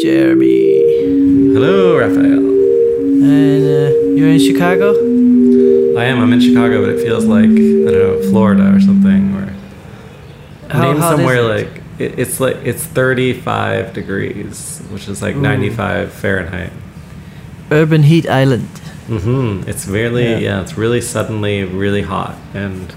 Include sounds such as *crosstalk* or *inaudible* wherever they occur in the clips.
Jeremy. Hello, Raphael. And uh, you're in Chicago? I am. I'm in Chicago, but it feels like I don't know, Florida or something. Or How name is somewhere like it, it's like it's 35 degrees, which is like Ooh. 95 Fahrenheit. Urban Heat Island. Mm-hmm. It's really Yeah. yeah. It's really suddenly really hot, and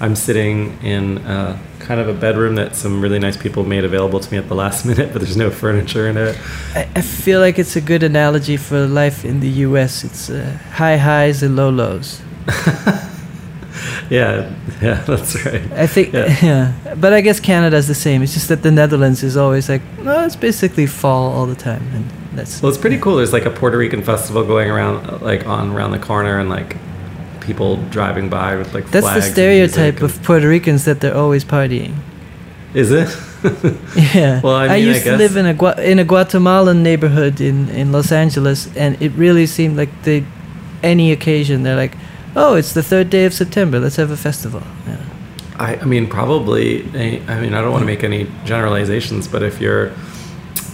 I'm sitting in uh, kind of a bedroom that some really nice people made available to me at the last *laughs* minute, but there's no furniture in it. I, I feel like it's a good analogy for life in the US. It's uh, high highs and low lows. *laughs* Yeah, yeah, *laughs* that's right. I think, Yeah. yeah. But I guess Canada's the same. It's just that the Netherlands is always like, no, it's basically fall all the time, and that's. Well, it's pretty cool. There's like a Puerto Rican festival going around, like on around the corner, and like people driving by with like That's the and stereotype of Puerto Ricans that they're always partying. Is it? *laughs* Yeah. *laughs* Well, I mean, I used to guess- live in a Gua- in a Guatemalan neighborhood in, in Los Angeles, and it really seemed like they, any occasion, they're like, "Oh, it's the third day of September. Let's have a festival." Yeah. I, I mean, probably. I I mean, I don't want to make any generalizations, but if you're,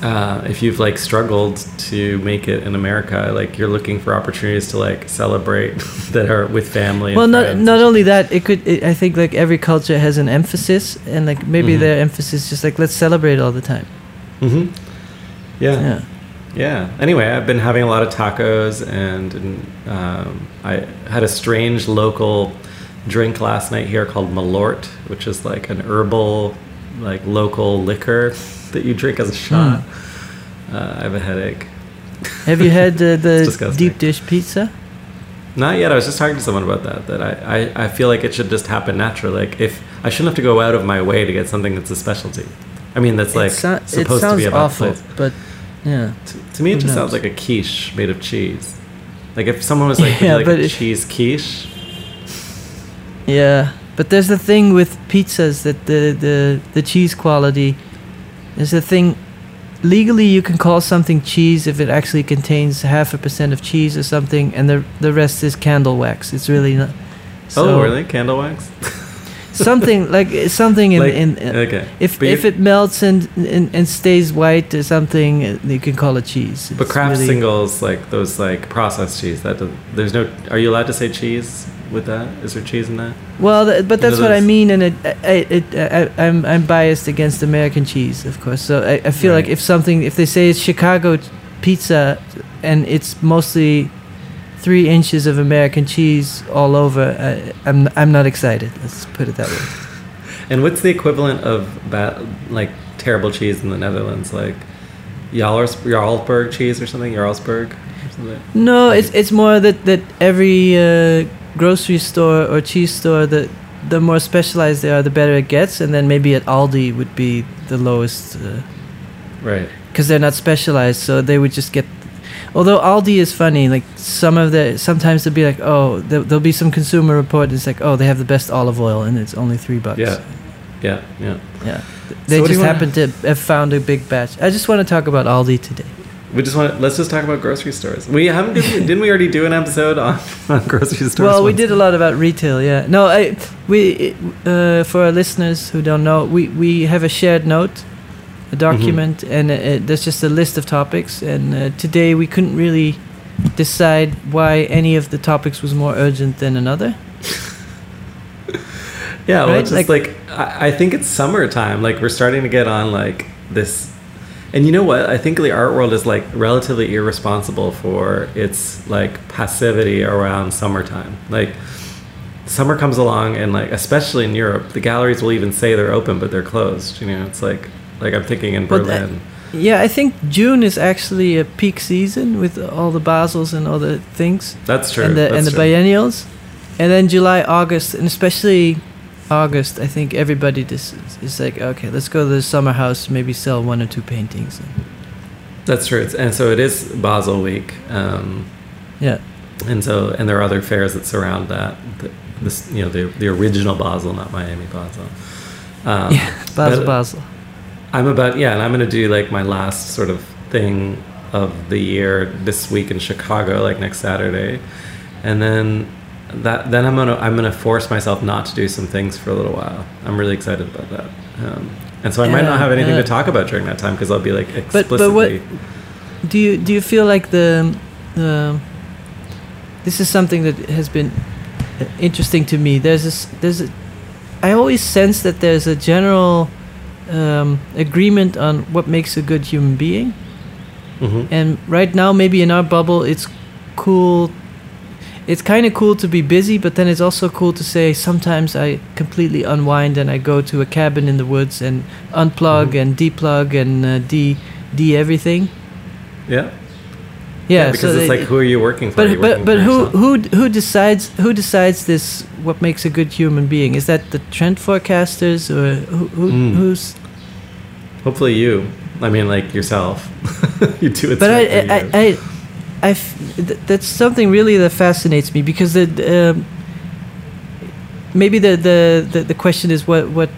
uh, if you've like struggled to make it in America, like you're looking for opportunities to like celebrate *laughs* that are with family. Well, not not only that, it could. It, I think like every culture has an emphasis, and like maybe Mhm. their emphasis is just like let's celebrate all the time. Mm-hmm. Yeah. Yeah. Yeah. Anyway, I've been having a lot of tacos, and, and um, I had a strange local drink last night here called Malort, which is like an herbal, like local liquor that you drink as a shot. Uh, I have a headache. Have you had uh, the *laughs* deep dish pizza? Not yet. I was just talking to someone about that. That I, I, I feel like it should just happen naturally. Like if I shouldn't have to go out of my way to get something that's a specialty. I mean, that's like so- supposed to be about awful, place. but yeah. To, to me, it Who just knows? sounds like a quiche made of cheese. Like if someone was like, *laughs* "Would Yeah, like but a cheese quiche?" Yeah, but there's the thing with pizzas that the the the cheese quality. is the thing. Legally, you can call something cheese if it actually contains half a percent of cheese or something, and the the rest is candle wax. It's really not. oh, really? Candle wax? *laughs* Something like something in Like- in. uh, okay. If But if it melts and, and and stays white or something, you can call it cheese. But Kraft really- singles, like those, like processed cheese. That there's no. Are you allowed to say cheese with that? Is there cheese in that? Well, th- but that's what I mean, and it, I, it, I, I'm, I'm biased against American cheese, of course. So I, I feel like if something, if they say it's Chicago pizza, and it's mostly three inches of American cheese all over, I, I'm, I'm not excited. Let's put it that way. *laughs* And what's the equivalent of bad, like terrible cheese in the Netherlands? Like Jarls, Jarlsberg cheese or something? Jarlsberg or something? No, it's, it's more that that every uh, grocery store or cheese store, the the more specialized they are, the better it gets, and then maybe at Aldi would be the lowest. Uh, Right. because they're not specialized, so they would just get. Although Aldi is funny, like some of the sometimes they'll be like, oh, there, there'll be some consumer report. And It's like, oh, they have the best olive oil, and it's only three bucks. Yeah. Yeah. Yeah. yeah. They what do just you happen to have found a big batch. I just want to talk about Aldi today. We just want. to, Let's just talk about grocery stores. We haven't. Didn't we already do an episode on, *laughs* on grocery stores? Well, we once? did a lot about retail. Yeah. No, I we uh, for our listeners who don't know, we we have a shared note, a document, and uh, uh, there's just a list of topics. And uh, today we couldn't really decide why any of the topics was more urgent than another. *laughs* Yeah, well, it's just like, I, I think it's summertime. Like we're starting to get on like this, and you know what? I think the art world is like relatively irresponsible for its like passivity around summertime. Like summer comes along, and like especially in Europe, the galleries will even say they're open, but they're closed. You know, it's like like I'm thinking in But, Berlin. Yeah, I think June is actually a peak season with all the Basels and all the things. That's true. and the that's and the true. biennials, and then July, August, and especially August. I think everybody just is like, okay, let's go to the summer house, maybe sell one or two paintings. That's true. It's, and so it is Basel Week. Um, Yeah, and so and there are other fairs that surround that. The, this you know the the original Basel, not Miami Basel. Um, yeah, *laughs* Basel, Basel. I'm about yeah, and I'm gonna do like my last sort of thing of the year this week in Chicago, like next Saturday, and then that then I'm gonna I'm gonna force myself not to do some things for a little while. I'm really excited about that. Um, and so I might not have anything yeah. to talk about during that time because I'll be like but explicitly. what- Do you do you feel like the um this is something that has been uh, interesting to me? There's this there's a, I always sense that there's a general um, agreement on what makes a good human being, Mhm. and right now maybe in our bubble it's cool. It's kind of cool to be busy, but then it's also cool to say sometimes I completely unwind and I go to a cabin in the woods and unplug Mhm. and deplug and uh, de de everything. Yeah. Yeah, because so it's like, who are you working for? But but but who who who decides who decides this? What makes a good human being? Is that the trend forecasters or who, who Mm. who's? Hopefully you. I mean, like yourself. *laughs* you do it. But I I, you. I, I f- th- that's something really that fascinates me because the um, maybe the, the the the question is what what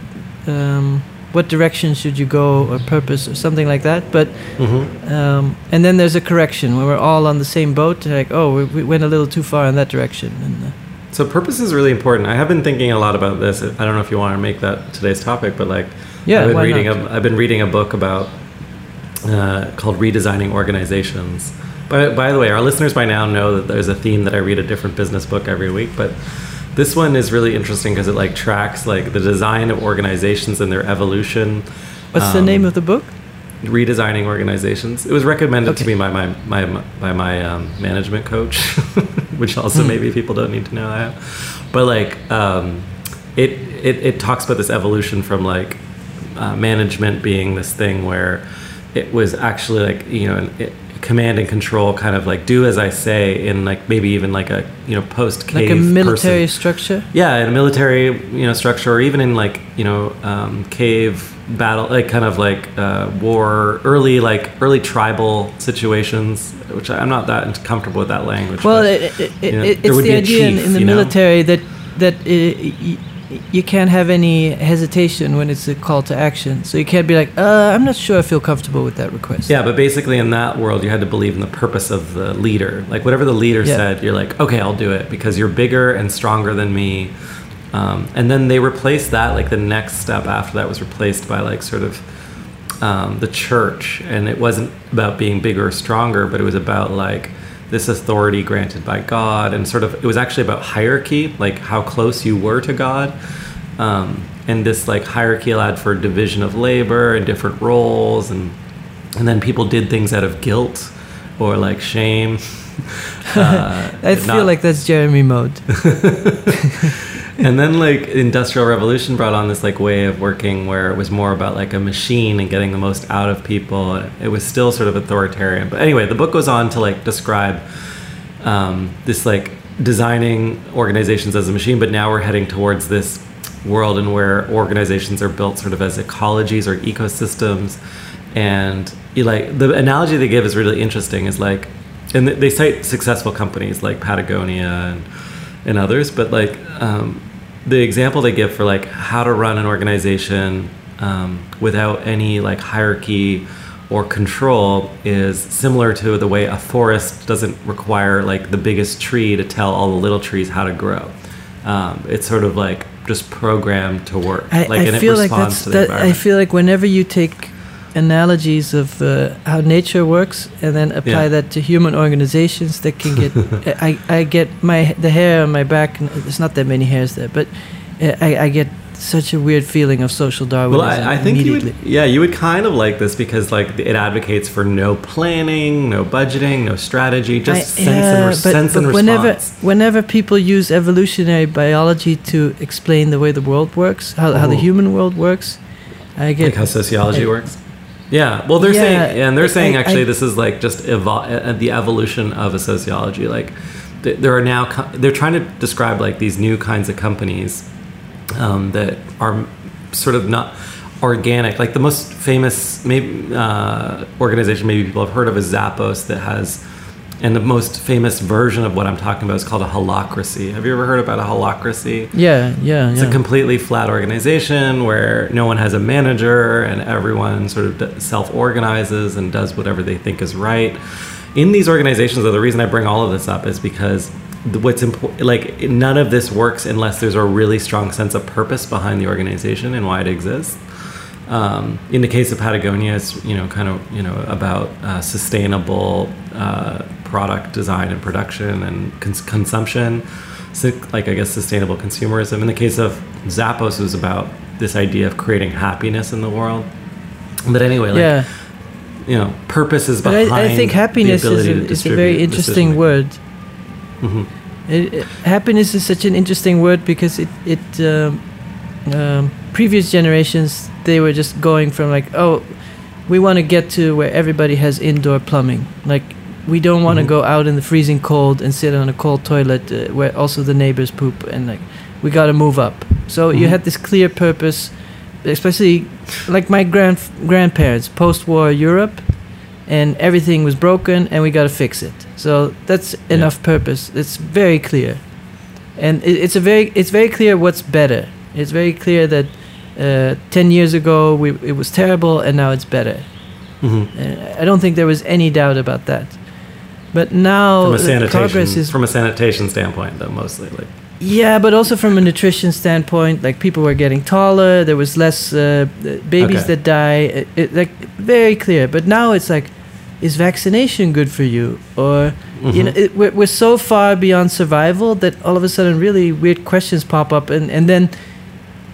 um, what direction should you go or purpose or something like that. But Mhm. um, and then there's a correction when we're all on the same boat. Like oh we, we went a little too far in that direction. And, uh, So purpose is really important. I have been thinking a lot about this. I don't know if you want to make that today's topic, but like Yeah, I've been reading not? a, I've been reading a book about uh, called redesigning organizations. By, by the way, our listeners by now know that there's a theme that I read a different business book every week, but this one is really interesting because it like tracks like the design of organizations and their evolution. what's the Um, name of the book? redesigning organizations. It was recommended to me by my, my by my um, management coach, *laughs* which also Hmm. maybe people don't need to know that. But like, um, it, it it talks about this evolution from like uh, management being this thing where it was actually like you know it, command and control kind of like do as I say in like maybe even like a you know post cave Like a military person. structure? Yeah, in a military, you know, structure, or even in like, you know, um, cave battle, like kind of like uh, war, early like early tribal situations, which I'm not that comfortable with that language. Well, but, it, it, you know, it, it's the idea in, chief, in the you know? military that that uh, you can't have any hesitation when it's a call to action. So you can't be like, uh, I'm not sure I feel comfortable with that request. Yeah, but basically in that world, you had to believe in the purpose of the leader. Like whatever the leader Yeah. said, you're like, okay, I'll do it because you're bigger and stronger than me. Um, and then they replaced that. Like the next step after that was replaced by like sort of um, the church, and it wasn't about being bigger or stronger, but it was about like this authority granted by God, and sort of it was actually about hierarchy, like how close you were to God. Um, and this like hierarchy allowed for division of labor and different roles and and then people did things out of guilt or like shame. *laughs* Uh, *laughs* I feel not- like that's Jeremy mode. *laughs* and then like industrial revolution brought on this like way of working where it was more about like a machine and getting the most out of people. It was still sort of authoritarian. But anyway the book goes on to like describe um, this like designing organizations as a machine but now we're heading towards this world and where organizations are built sort of as ecologies or ecosystems. And you like the analogy they give is really interesting. Is like and they cite successful companies like patagonia and, and others but like um, the example they give for like how to run an organization um, without any like hierarchy or control is similar to the way a forest doesn't require like the biggest tree to tell all the little trees how to grow um, it's sort of like just programmed to work I, like I and feel it like responds that's to the that. I feel like whenever you take analogies of uh, how nature works and then apply Yeah. that to human organizations, that can get. *laughs* I I get my the hair on my back. There's not that many hairs there, but uh, I I get such a weird feeling of social Well, Darwinism I, I think you would, yeah, you would kind of like this because like it advocates for no planning, no budgeting, no strategy, just I- sense and, re- sense and whenever response. whenever people use evolutionary biology to explain the way the world works, how, how the human world works, I get like how sociology I- works. Yeah, well, they're Yeah, saying, yeah, and they're I- saying I- actually I- this is like just evol- uh, the evolution of a sociology. Like th- there are now co- they're trying to describe like these new kinds of companies um, that are sort of not organic. Like the most famous maybe uh, organization maybe people have heard of is Zappos that has. And the most famous version of what I'm talking about is called a holacracy. Have you ever heard about a holacracy? yeah yeah It's yeah. a completely flat organization where no one has a manager and everyone sort of self organizes and does whatever they think is right. In these organizations, though, the reason I bring all of this up is because what's important, like, none of this works unless there's a really strong sense of purpose behind the organization and why it exists. Um, in the case of Patagonia, it's you know kind of you know about uh, sustainable uh, product design and production and cons- consumption, so, like I guess sustainable consumerism. In the case of Zappos, it was about this idea of creating happiness in the world. But anyway, like, yeah. you know, purpose is But behind. I, I think happiness is a, is a very interesting word. Mhm. It, it- happiness is such an interesting word because it it um, um, previous generations they were just going from like oh we want to get to where everybody has indoor plumbing like we don't want to Mhm. go out in the freezing cold and sit on a cold toilet uh, where also the neighbors poop and like we got to move up so you Mhm. had this clear purpose especially like my grand grandparents post-war Europe and everything was broken and we got to fix it so that's Yeah. enough purpose it's very clear and it, it's a very it's very clear what's better it's very clear that uh, 10 years ago we, it was terrible and now it's better Mhm. uh, i don't think there was any doubt about that but now From a sanitation, progress is from a sanitation standpoint, though, mostly like. yeah, but also from a nutrition standpoint, like people were getting taller. There was less uh, babies Okay. that die. It, it, like very clear. But now it's like, is vaccination good for you? Or you Mhm. know, it, we're, we're so far beyond survival that all of a sudden really weird questions pop up, and and then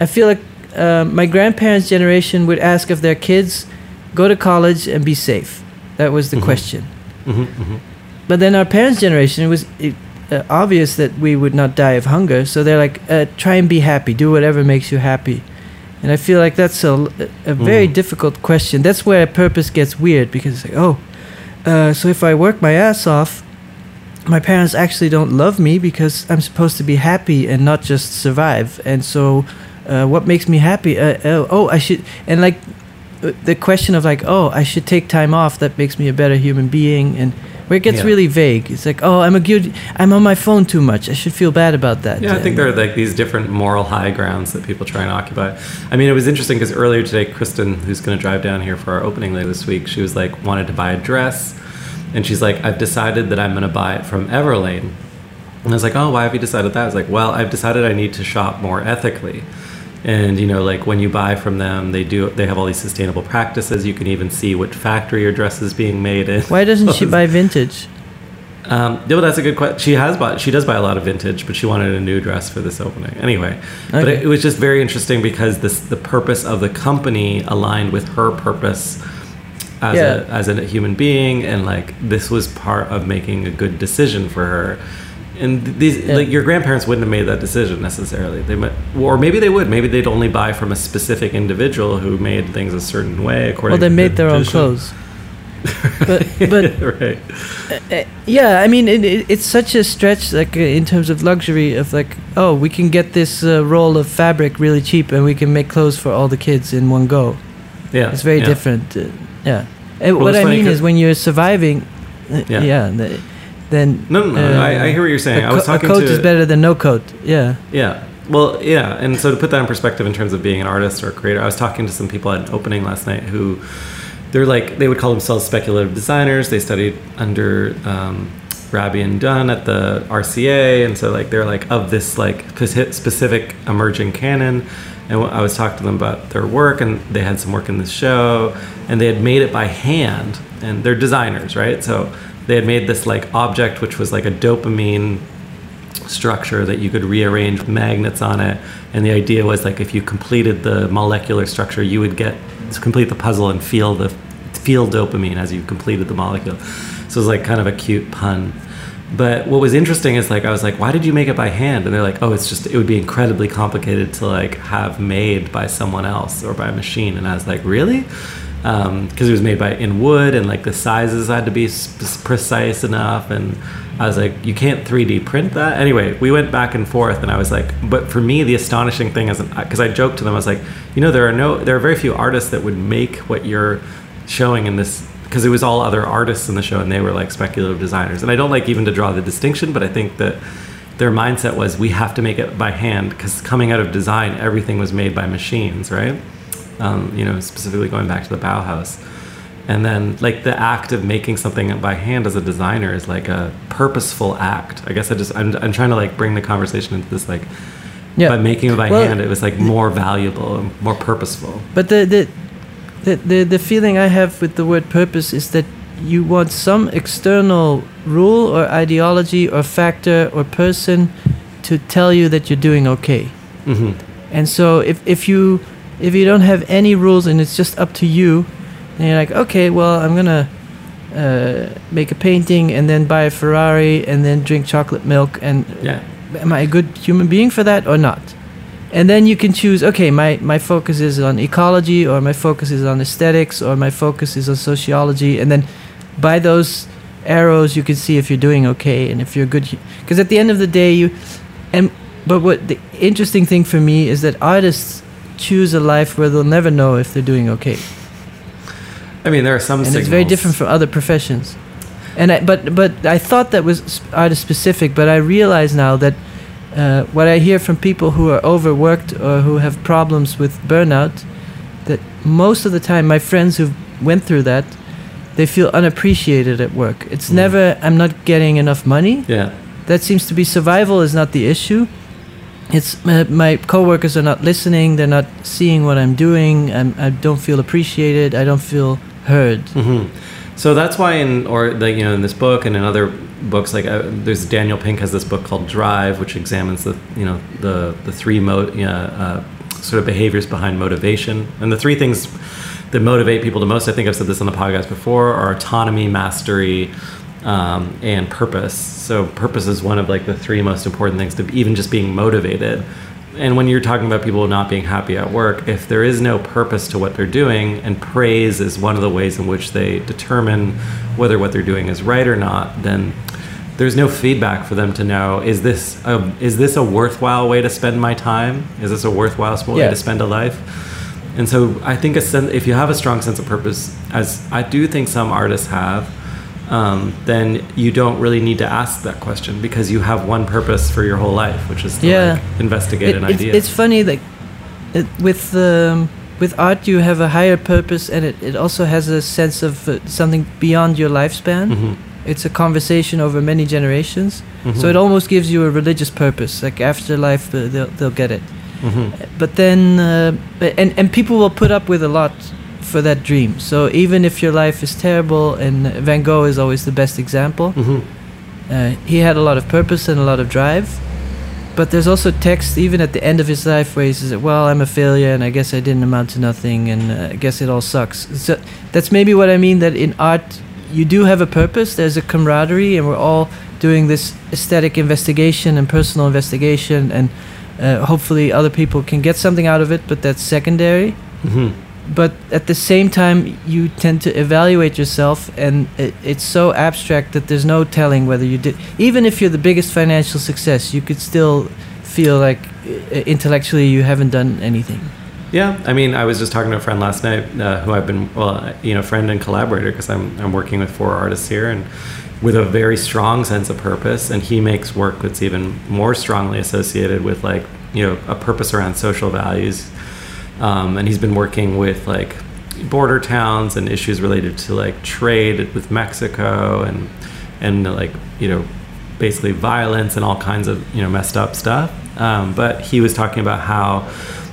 I feel like uh, my grandparents' generation would ask of their kids, go to college and be safe. That was the Mhm. question. Mhm, mhm. But then our parents' generation, it was it, uh, obvious that we would not die of hunger. So they're like, uh, try and be happy. Do whatever makes you happy. And I feel like that's a, a very Mhm. difficult question. That's where purpose gets weird because it's like, oh, uh, so if I work my ass off, my parents actually don't love me because I'm supposed to be happy and not just survive. And so, uh, what makes me happy? Uh, oh, oh, I should. And like, uh, the question of like, oh, I should take time off. That makes me a better human being. And where it gets Yeah. really vague, it's like, oh, I'm a good. I'm on my phone too much. I should feel bad about that. Yeah, I think there are like these different moral high grounds that people try and occupy. I mean, it was interesting because earlier today, Kristen, who's going to drive down here for our opening later this week, she was like wanted to buy a dress, and she's like, I've decided that I'm going to buy it from Everlane. And I was like, oh, why have you decided that? I was like, well, I've decided I need to shop more ethically. And you know, like when you buy from them, they do they have all these sustainable practices. You can even see what factory your dress is being made in. Why doesn't she *laughs* buy vintage? Um, yeah, well, that's a good question. She has bought, she does buy a lot of vintage, but she wanted a new dress for this opening. Anyway, but it, it was just very interesting because this the purpose of the company aligned with her purpose as Yeah. a as a human being, and like this was part of making a good decision for her. And these Yeah. like your grandparents wouldn't have made that decision necessarily. They might, or maybe they would. Maybe they'd only buy from a specific individual who made things a certain way according. Well, they made their own clothes. *laughs* but but *laughs* right. Uh, yeah, I mean, it, it, it's such a stretch, like uh, in terms of luxury, of like, oh, we can get this uh, roll of fabric really cheap, and we can make clothes for all the kids in one go. Yeah, It's very yeah. different. Uh, yeah. Uh, Well, what I mean is when you're surviving, uh, Yeah. yeah, the, then No, no, no. uh, I, I hear what you're saying. a, I was co- talking a coat to is better than no coat. Yeah. Yeah. Well, yeah, and so to put that in perspective in terms of being an artist or a creator, I was talking to some people at an opening last night who they're like they would call themselves speculative designers. They studied under um, Raby and Dunne at the RCA, and so like they're like of this like specific emerging canon. And I was talking to them about their work, and they had some work in this show, and they had made it by hand, and they're designers, right? So they had made this like object which was like a dopamine structure that you could rearrange magnets on it. And the idea was like if you completed the molecular structure, you would get complete the puzzle and feel the feel dopamine as you completed the molecule. So it was like kind of a cute pun. But what was interesting is like I was like, why did you make it by hand? And they're like, oh, it's just it would be incredibly complicated to like have made by someone else or by a machine. And I was like, really? Um, because it was made by in wood and like the sizes had to be sp- precise enough. And I was like, you can't 3D print that. Anyway, we went back and forth, and I was like, but for me, the astonishing thing is because I joked to them, I was like, you know, there are no, there are very few artists that would make what you're showing in this because it was all other artists in the show and they were like speculative designers and i don't like even to draw the distinction but i think that their mindset was we have to make it by hand because coming out of design everything was made by machines right um, you know specifically going back to the bauhaus and then like the act of making something by hand as a designer is like a purposeful act i guess i just i'm, I'm trying to like bring the conversation into this like Yeah. by making it by Well, hand it was like more valuable and more purposeful But the, the the, the the feeling I have with the word purpose is that you want some external rule or ideology or factor or person to tell you that you're doing okay. hmm And so if, if you if you don't have any rules and it's just up to you, and you're like, okay, well, I'm gonna uh, make a painting and then buy a Ferrari and then drink chocolate milk, and Yeah. am I a good human being for that or not? And then you can choose, okay, my, my focus is on ecology, or my focus is on aesthetics, or my focus is on sociology, and then by those arrows you can see if you're doing okay and if you're good. Because at the end of the day, you and but what the interesting thing for me is that artists choose a life where they'll never know if they're doing okay, I mean, there are some and signals. it's very different from other professions. And I, but but I thought that was artist specific, but I realize now that uh, what I hear from people who are overworked or who have problems with burnout, that most of the time my friends who went through that, they feel unappreciated at work. It's Mm. never I'm not getting enough money. Yeah. That seems to be survival is not the issue. It's uh, my coworkers are not listening. They're not seeing what I'm doing. I'm, I don't feel appreciated. I don't feel heard. hmm So that's why in or the you know in this book and in other books like uh, there's Daniel Pink has this book called Drive, which examines the you know the the three mo- you know, uh, sort of behaviors behind motivation and the three things that motivate people the most. I think I've said this on the podcast before: are autonomy, mastery, um, and purpose. So purpose is one of like the three most important things to even just being motivated. And when you're talking about people not being happy at work, if there is no purpose to what they're doing, and praise is one of the ways in which they determine whether what they're doing is right or not, then there's no feedback for them to know is this a, is this a worthwhile way to spend my time? Is this a worthwhile way Yeah. to spend a life? And so I think a sen- if you have a strong sense of purpose, as I do think some artists have, um, then you don't really need to ask that question because you have one purpose for your whole life, which is to Yeah. like, investigate It- an it's, idea. it's funny that it, with um, with art you have a higher purpose, and it, it also has a sense of uh, something beyond your lifespan. Mhm. It's a conversation over many generations, so Mhm. it almost gives you a religious purpose. Like afterlife, uh, they'll they'll get it. Mhm. But then, uh, and and people will put up with a lot for that dream. So even if your life is terrible, and Van Gogh is always the best example. Mhm. Uh, he had a lot of purpose and a lot of drive. But there's also text, even at the end of his life, where he says, "Well, I'm a failure, and I guess I didn't amount to nothing, and uh, I guess it all sucks." So that's maybe what I mean. That in art, you do have a purpose. There's a camaraderie, and we're all doing this aesthetic investigation and personal investigation, and uh, hopefully other people can get something out of it. But that's secondary Mhm. But at the same time you tend to evaluate yourself and it, it's so abstract that there's no telling whether you did even if you're the biggest financial success you could still feel like intellectually you haven't done anything Yeah, I mean, I was just talking to a friend last night uh, who I've been, well, uh, you know, friend and collaborator because I'm, I'm working with four artists here and with a very strong sense of purpose. And he makes work that's even more strongly associated with like, you know, a purpose around social values. Um, and he's been working with like border towns and issues related to like trade with Mexico and, and like, you know, basically violence and all kinds of you know messed up stuff. Um, but he was talking about how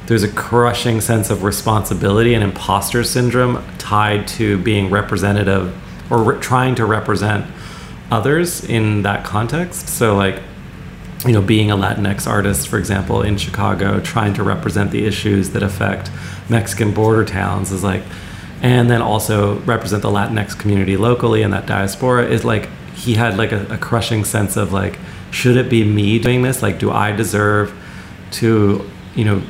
there's a crushing sense of responsibility and imposter syndrome tied to being representative or re- trying to represent others in that context. So like you know, being a Latinx artist, for example, in Chicago, trying to represent the issues that affect Mexican border towns is like, and then also represent the Latinx community locally and that diaspora is like, he had like a, a crushing sense of like, should it be me doing this? Like, do I deserve to, you know,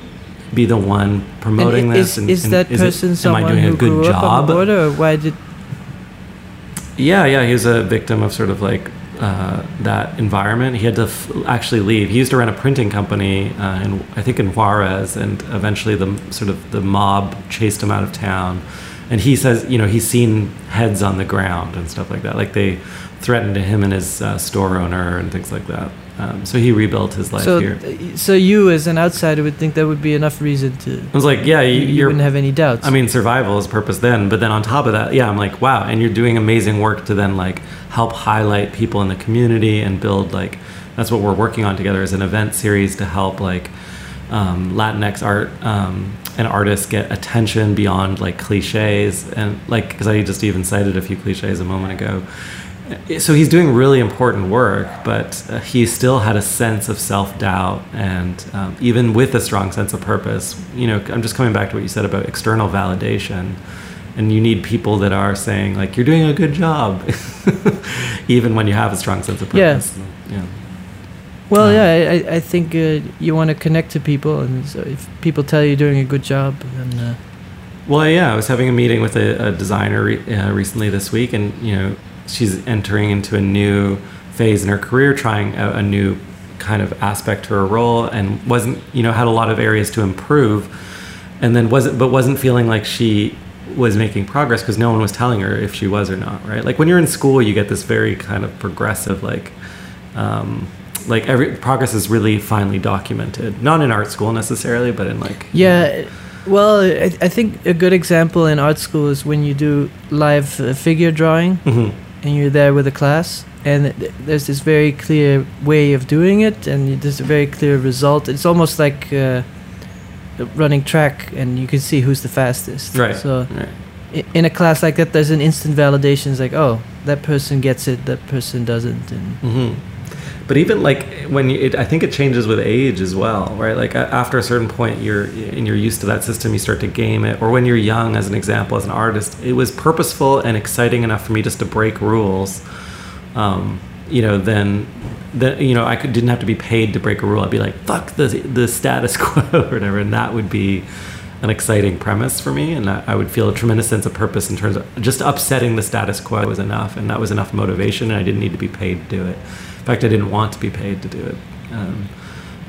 be the one promoting and i- this? is, is that is it- person am I someone doing who a good grew up on the border or why did Yeah, yeah, he was a victim of sort of like uh, that environment. He had to f- actually leave. He used to run a printing company, uh, in, I think in Juarez, and eventually the sort of the mob chased him out of town. And he says, you know, he's seen heads on the ground and stuff like that. Like they threatened him and his uh, store owner and things like that. Um, so he rebuilt his life so here. so you as an outsider would think that would be enough reason to I was like, yeah, you, you, wouldn't have any doubts I mean, survival is purpose then, but then on top of that, yeah, I'm like, wow, and you're doing amazing work to then like help highlight people in the community and build like that's what we're working on together as an event series to help like um, Latinx art um, and artists get attention beyond like cliches and like because I just even cited a few cliches a moment ago. *laughs* So he's doing really important work, but uh, he still had a sense of self doubt, and um, even with a strong sense of purpose, you know, I'm just coming back to what you said about external validation. And you need people that are saying like you're doing a good job *laughs* even when you have a strong sense of purpose. Yeah, yeah. well um, yeah I, I think uh, you want to connect to people and so if people tell you you're doing a good job then uh, well yeah i was having a meeting with a, a designer re- uh, recently this week and you know she's entering into a new phase in her career trying a, a new kind of aspect to her role and wasn't you know had a lot of areas to improve and then wasn't but wasn't feeling like she was making progress because no one was telling her if she was or not, right? Like when you're in school, you get this very kind of progressive, like, um, like every progress is really finely documented. Not in art school necessarily, but in like yeah. Well, I, I think a good example in art school is when you do live uh, figure drawing, mm-hmm. And you're there with a class, and there's this very clear way of doing it, and there's a very clear result. It's almost like. Uh, running track and you can see who's the fastest. Right. So right. in a class like that, there's an instant validation. It's like, oh, that person gets it, that person doesn't. And mm-hmm. But even like when it, I think it changes with age as well, right? Like after a certain point, you're and you're used to that system, you start to game it. Or when you're young, as an example, as an artist, it was purposeful and exciting enough for me just to break rules. Um, you know, then that you know I could, didn't have to be paid to break a rule. I'd be like, fuck the the status *laughs* quo or whatever, and that would be an exciting premise for me, and I would feel a tremendous sense of purpose in terms of just upsetting the status quo was enough, and that was enough motivation, and I didn't need to be paid to do it. In fact, I didn't want to be paid to do it. Um,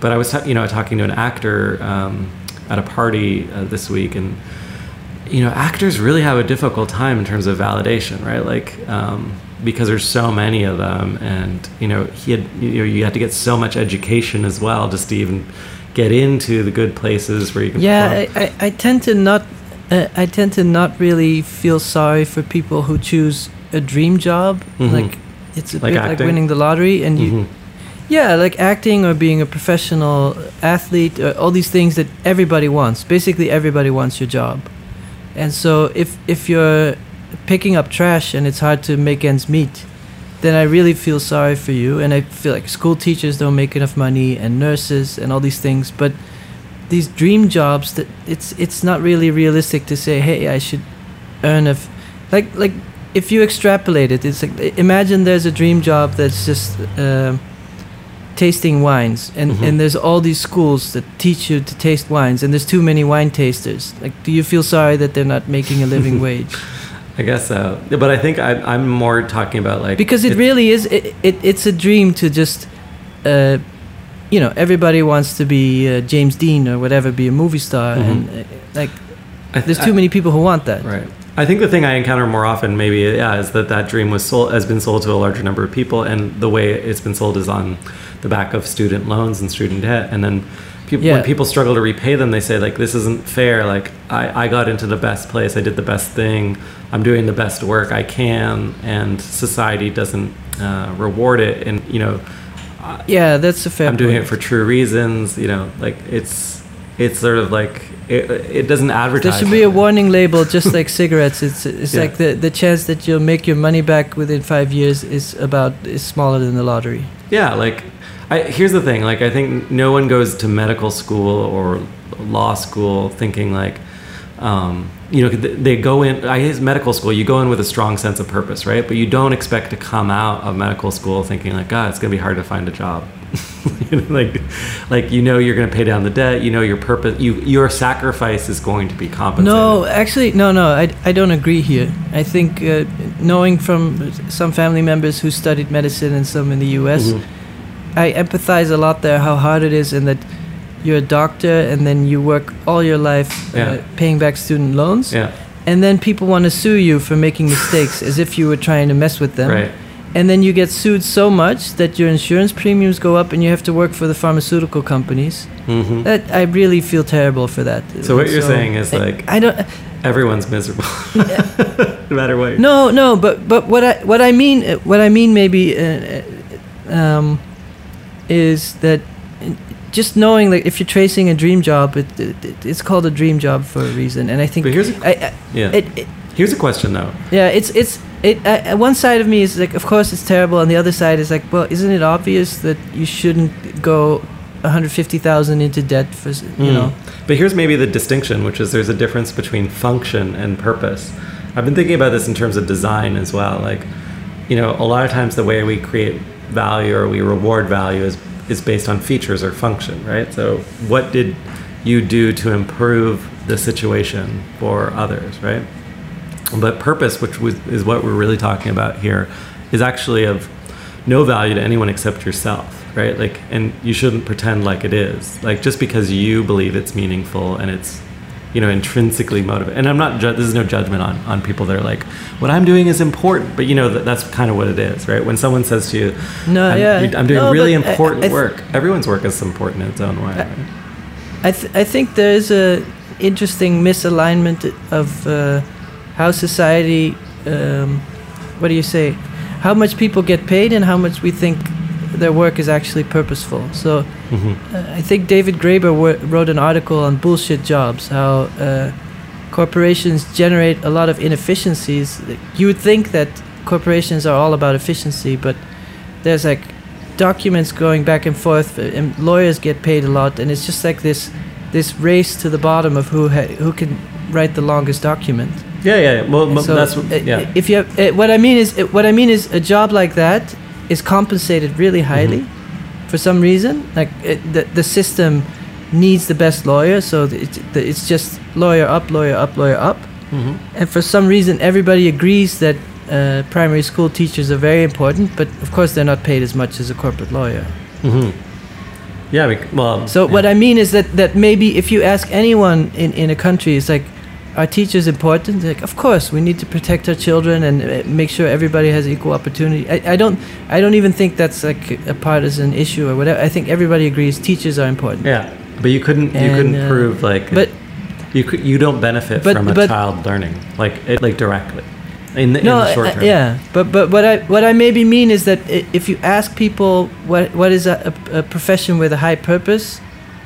but I was, you know, talking to an actor um, at a party uh, this week, and you know, actors really have a difficult time in terms of validation, right? Like. Um, because there's so many of them and you know he had you know you had to get so much education as well just to even get into the good places where you can yeah I, I, I, tend to not uh, I tend to not really feel sorry for people who choose a dream job mm-hmm. like it's a like bit acting? like winning the lottery and you mm-hmm. yeah like acting or being a professional athlete uh, all these things that everybody wants basically everybody wants your job and so if if you're picking up trash and it's hard to make ends meet, then I really feel sorry for you. And I feel like school teachers don't make enough money and nurses and all these things. But these dream jobs that it's it's not really realistic to say, hey, I should earn a f-. like like if you extrapolate it, it's like imagine there's a dream job that's just. Uh, tasting wines and, mm-hmm. and there's all these schools that teach you to taste wines and there's too many wine tasters like do you feel sorry that they're not making a living *laughs* wage I guess so, but I think I, am more talking about like because it really is. It, it, it's a dream to just, uh, you know, everybody wants to be uh, James Dean or whatever, be a movie star, mm-hmm. and uh, like, th- there's too I, many people who want that. Right. I think the thing I encounter more often, maybe, yeah, is that that dream was sold, has been sold to a larger number of people, and the way it's been sold is on the back of student loans and student debt, and then people, yeah. when people struggle to repay them, they say like, "This isn't fair. Like, I, I got into the best place. I did the best thing. I'm doing the best work I can, and society doesn't uh, reward it." And you know, yeah, that's a fair. I'm doing it for true reasons. You know, like it's it's sort of like it, it doesn't advertise. There should be a warning label, just like *laughs* cigarettes. It's it's yeah. like the the chance that you'll make your money back within five years is about is smaller than the lottery. Yeah, like I, here's the thing like i think no one goes to medical school or law school thinking like um, you know they go in i guess medical school you go in with a strong sense of purpose right? But you don't expect to come out of medical school thinking like god it's going to be hard to find a job. You *laughs* know, like like you know you're going to pay down the debt you know your purpose you your sacrifice is going to be compensated. No actually no no i, I don't agree here. I think uh, knowing from some family members who studied medicine and some in the us mm-hmm. I empathize a lot there how hard it is and that you're a doctor and then you work all your life uh, yeah. uh, paying back student loans. Yeah. And then people want to sue you for making mistakes as if you were trying to mess with them. Right. And then you get sued so much that your insurance premiums go up and you have to work for the pharmaceutical companies. Mm-hmm. That I really feel terrible for that. So what you're saying is like I, I don't everyone's miserable *laughs* no matter what. No, no, but but what I what I mean what I mean maybe uh, uh um, is that just knowing like if you're tracing a dream job, it, it, it- it's called a dream job for a reason. And I think But here's a- I, I, Yeah. it, it, Here's a question though. yeah, it's it's it. Uh, uh, one side of me is like, of course, it's terrible, and the other side is like, well, isn't it obvious that you shouldn't go 150,000 into debt for you Mm. know? But here's maybe the distinction, which is there's a difference between function and purpose. I've been thinking about this in terms of design as well. Like, you know, a lot of times the way we create value or we reward value is is based on features or function, right? So, what did you do to improve the situation for others, right? But purpose, which is what we're really talking about here, is actually of no value to anyone except yourself, right? Like, and you shouldn't pretend like it is. Like, just because you believe it's meaningful and it's, you know, intrinsically motivated. And I'm not. Ju- this is no judgment on on people that are like, what I'm doing is important, but you know that that's kind of what it is, right? When someone says to you, No, I'm, yeah. you- I'm doing No, really but I- important I th- work. Everyone's work is important in its own way. right? I th- I think there is a interesting misalignment of uh, how society. Um, what do you say? How much people get paid and how much we think their work is actually purposeful. So Mhm. uh, I think David Graeber wo- wrote an article on bullshit jobs. How uh, corporations generate a lot of inefficiencies. You would think that corporations are all about efficiency, but there's like documents going back and forth, uh, and lawyers get paid a lot, and it's just like this this race to the bottom of who ha- who can write the longest document. Yeah, yeah. yeah. Well, So, that's uh, yeah. If you have, uh, what I mean is what I mean is a job like that is compensated really highly Mm-hmm. for some reason. Like it, the the system needs the best lawyer, so it, the, it's just lawyer up, lawyer up, lawyer up. Mhm. And for some reason, everybody agrees that uh, primary school teachers are very important, but of course they're not paid as much as a corporate lawyer. Mhm. Yeah. Well. So yeah. what I mean is that that maybe if you ask anyone in, in a country, it's like, are teachers important? Like, of course, we need to protect our children and uh, make sure everybody has equal opportunity. I, I don't I don't even think that's like a partisan issue or whatever. I think everybody agrees teachers are important. Yeah, but you couldn't. you And, couldn't uh, prove like. but- you could. You don't benefit But- from a but- child learning like it like directly. In the, No, in the short uh, term. yeah, but but what I what I maybe mean is that if you ask people what what is a, a, a profession with a high purpose,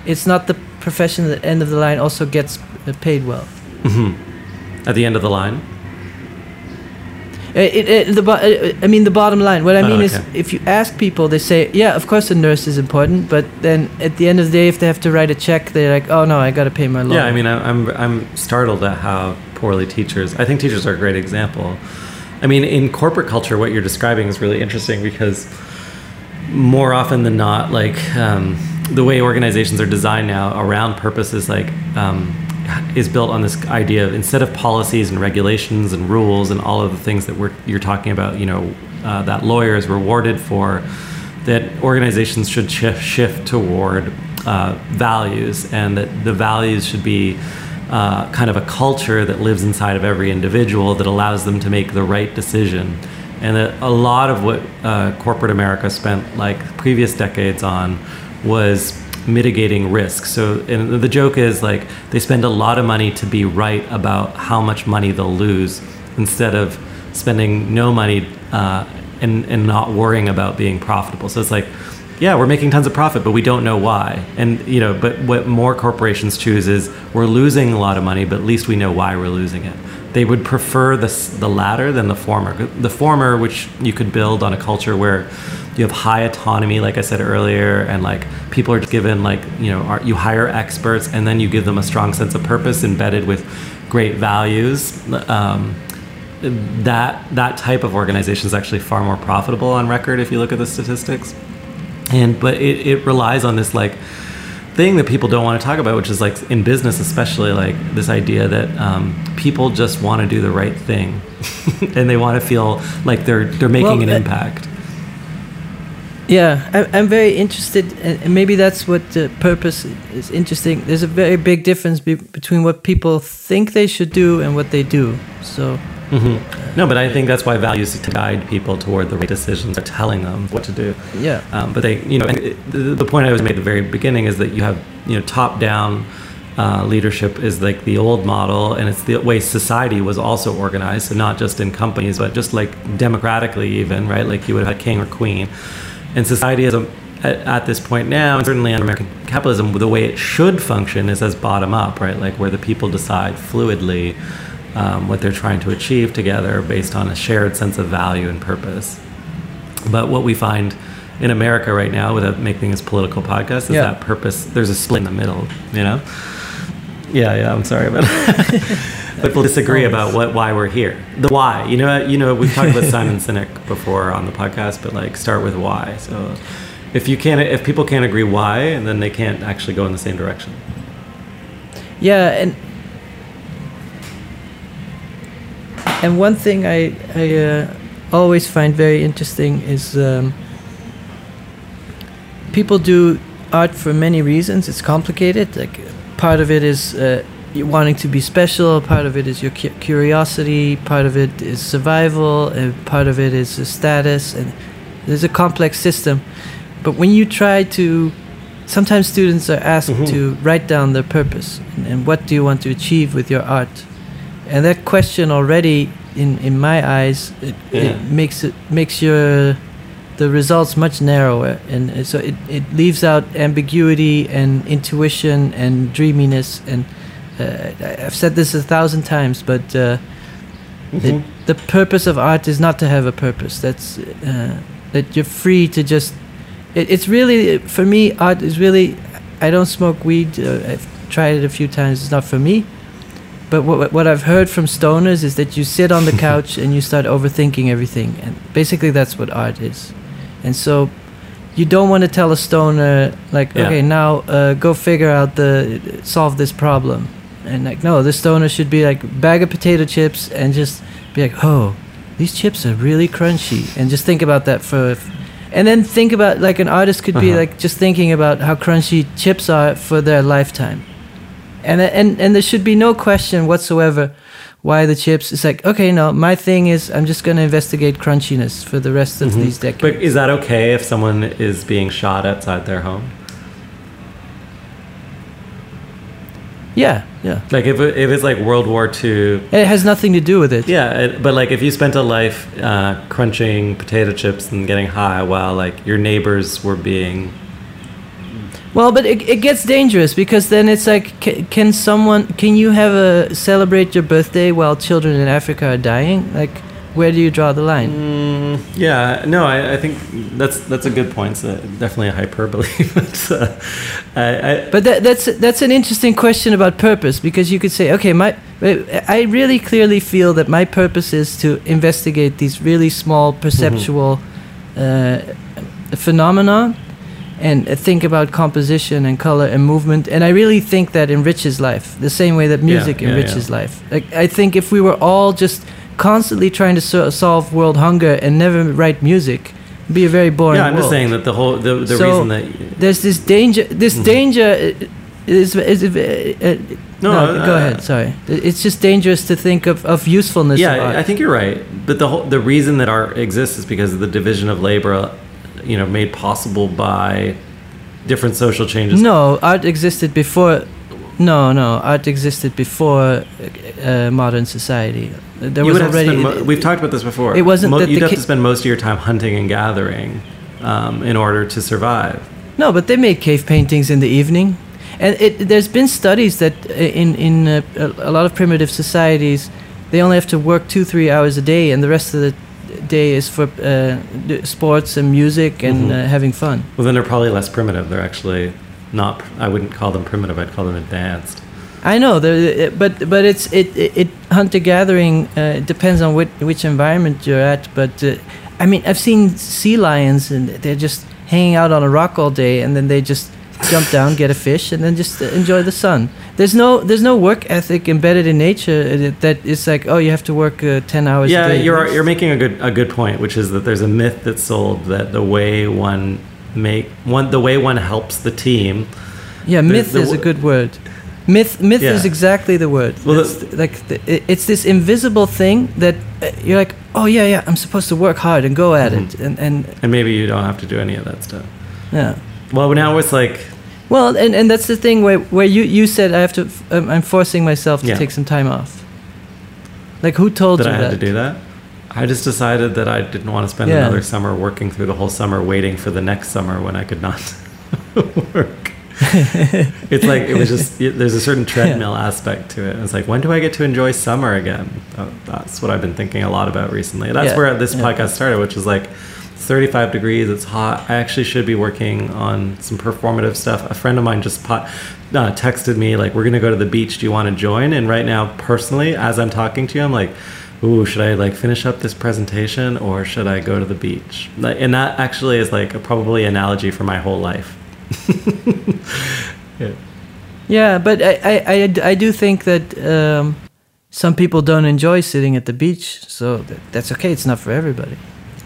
it's not the profession at the end of the line also gets uh, paid well. Mhm. At the end of the line. Uh, It, it, the, bo- uh, I mean, the bottom line. What I Oh, mean is, if you ask people, they say, "Yeah, of course, a nurse is important." But then, at the end of the day, if they have to write a check, they're like, "Oh no, I got to pay my lawyer." Yeah, I mean, I- I'm I'm startled at how poorly teachers. I think teachers are a great example. I mean, in corporate culture, what you're describing is really interesting because more often than not, like um, the way organizations are designed now around purpose is like um, is built on this idea of instead of policies and regulations and rules and all of the things that we're you're talking about, you know, uh, that lawyer is rewarded for, that organizations should shift, shift toward uh, values and that the values should be uh, kind of a culture that lives inside of every individual that allows them to make the right decision. And that a lot of what uh, corporate America spent like previous decades on was mitigating risk. So, and the joke is like they spend a lot of money to be right about how much money they'll lose instead of spending no money uh, and, and not worrying about being profitable. So it's like, yeah, we're making tons of profit, but we don't know why. And you know, but what more corporations choose is we're losing a lot of money, but at least we know why we're losing it. They would prefer the the latter than the former. The former, which you could build on a culture where you have high autonomy, like I said earlier, and like people are given like you know are, you hire experts and then you give them a strong sense of purpose embedded with great values. Um, that that type of organization is actually far more profitable on record if you look at the statistics and but it, it relies on this like thing that people don't want to talk about which is like in business especially like this idea that um, people just want to do the right thing *laughs* and they want to feel like they're they're making Well, an uh, impact Yeah, I, I'm very interested, and and maybe that's what the purpose is interesting. There's a very big difference be, between what people think they should do and what they do. So, hmm no but i think that's why values to guide people toward the right decisions are telling them what to do yeah, Um, but they, you know, and it- the, the point I was made at the very beginning is that you have, you know, top-down uh, leadership is like the old model, and it's the way society was also organized. So not just in companies, but just like democratically, even right, like you would have a king or queen, and society is a at, at this point now, and certainly under American capitalism, the way it should function is as bottom up, right? Like where the people decide fluidly um, what they're trying to achieve together based on a shared sense of value and purpose. But what we find in America right now, without making this political podcast, is Yeah. that purpose. There's a split in the middle, you know. Yeah, yeah. I'm sorry, *laughs* but but we'll disagree about what why we're here. The why, you know, you know, we've talked about Simon *laughs* Sinek before on the podcast, but like start with why. So if you can't, if people can't agree why, and then they can't actually go in the same direction. Yeah, and and one thing I I uh, always find very interesting is um, people do art for many reasons. It's complicated. Like part of it is uh, wanting to be special. Part of it is your cu- curiosity. Part of it is survival. And part of it is status. And there's a complex system. But when you try to, sometimes students are asked Mhm. to write down their purpose and, and what do you want to achieve with your art. And that question already, in in my eyes, it, Yeah. it makes it makes your the results much narrower, and so it, it leaves out ambiguity and intuition and dreaminess. And uh, I've said this a thousand times, but uh, it, the purpose of art is not to have a purpose. That's uh, that you're free to just. It, it's really for me. Art is really. I don't smoke weed. Uh, I've tried it a few times. It's not for me. But what, what I've heard from stoners is that you sit on the *laughs* couch and you start overthinking everything, and basically that's what art is. And so, you don't want to tell a stoner like, Yeah. okay, now uh, go figure out the solve this problem, and like, no, the stoner should be like bag of potato chips and just be like, oh, these chips are really crunchy, and just think about that for. And then think about like an artist could be Uh-huh. like just thinking about how crunchy chips are for their lifetime and and and there should be no question whatsoever why the chips it's like okay no my thing is i'm just going to investigate crunchiness for the rest of Mhm. these decades But is that okay if someone is being shot outside their home? yeah yeah Like if if it's like World War II, it has nothing to do with it yeah. It, but like if you spent a life uh, crunching potato chips and getting high while like your neighbors were being well but it, it gets dangerous because then it's like ca- can someone can you have a celebrate your birthday while children in africa are dying? Like where do you draw the line? Mm, yeah, no, I, I think that's that's a good point. So definitely a hyperbole, *laughs* but uh, I, I, But that, that's that's an interesting question about purpose because you could say, okay, my I really clearly feel that my purpose is to investigate these really small perceptual uh, phenomena and think about composition and color and movement. And I really think that enriches life the same way that Yeah, music yeah, enriches life. Like I think if we were all just constantly trying to so- solve world hunger and never write music, it'd be a very boring. yeah, I'm just saying that the whole the, the So, reason that there's this danger this Mhm. danger uh, is, is uh, uh, No, no, uh, go ahead sorry it's just dangerous to think of, of usefulness of yeah, art. I think you're right. But the whole the reason that art exists is because of the division of labor, you know, made possible by different social changes. no art existed before no no art existed before uh, modern society there you was would have to already mo- we've talked about this before. It wasn't Mo- that you'd have ki- to spend most of your time hunting and gathering um, in order to survive. no but they made cave paintings in the evening and it, there's been studies that uh, in in uh, a, a lot of primitive societies they only have to work two three hours a day and the rest of the day is for uh, sports and music and Mhm. uh, having fun Well, then they're probably less primitive. They're actually not. I wouldn't call them primitive. I'd call them advanced. I know, but but it's it it, it hunter gathering uh, depends on which which environment you're at. But uh, I mean, I've seen sea lions and they're just hanging out on a rock all day, and then they just jump down, get a fish, and then just enjoy the sun. There's no there's no work ethic embedded in nature that- is like oh you have to work uh, ten hours. a day. Yeah, you're you're making a good a good point, which is that there's a myth that's sold that the way one make one the way one helps the team. Yeah, myth the is a good word. Myth, myth is exactly the word. Well, That's th- like the, it's this invisible thing that uh, you're like, oh yeah, yeah, I'm supposed to work hard and go at it, Mhm. and and And maybe you don't have to do any of that stuff. yeah. Well, now it's like Well, and, and that's the thing where where you you said I have to, um, I'm forcing myself to Yeah. take some time off. Like who told that you I had that? to do that. I just decided that I didn't want to spend Yeah. another summer working through the whole summer waiting for the next summer when I could not *laughs* work. *laughs* it's like it was just it- there's a certain treadmill aspect to it. It's like when do I get to enjoy summer again? That's what I've been thinking a lot about recently. That's Yeah, where this yeah. podcast started, which is like it's 35 degrees. It's hot. I actually should be working on some performative stuff. A friend of mine just pot, uh, texted me like, "We're gonna go to the beach. Do you want to join?" And right now, personally, as I'm talking to you, I'm like. Ooh, should I like finish up this presentation or should I go to the beach? Like, and that actually is like a probably analogy for my whole life. *laughs* yeah. Yeah, but I, I, I, I do think that um, some people don't enjoy sitting at the beach, so that, that's okay. It's not for everybody.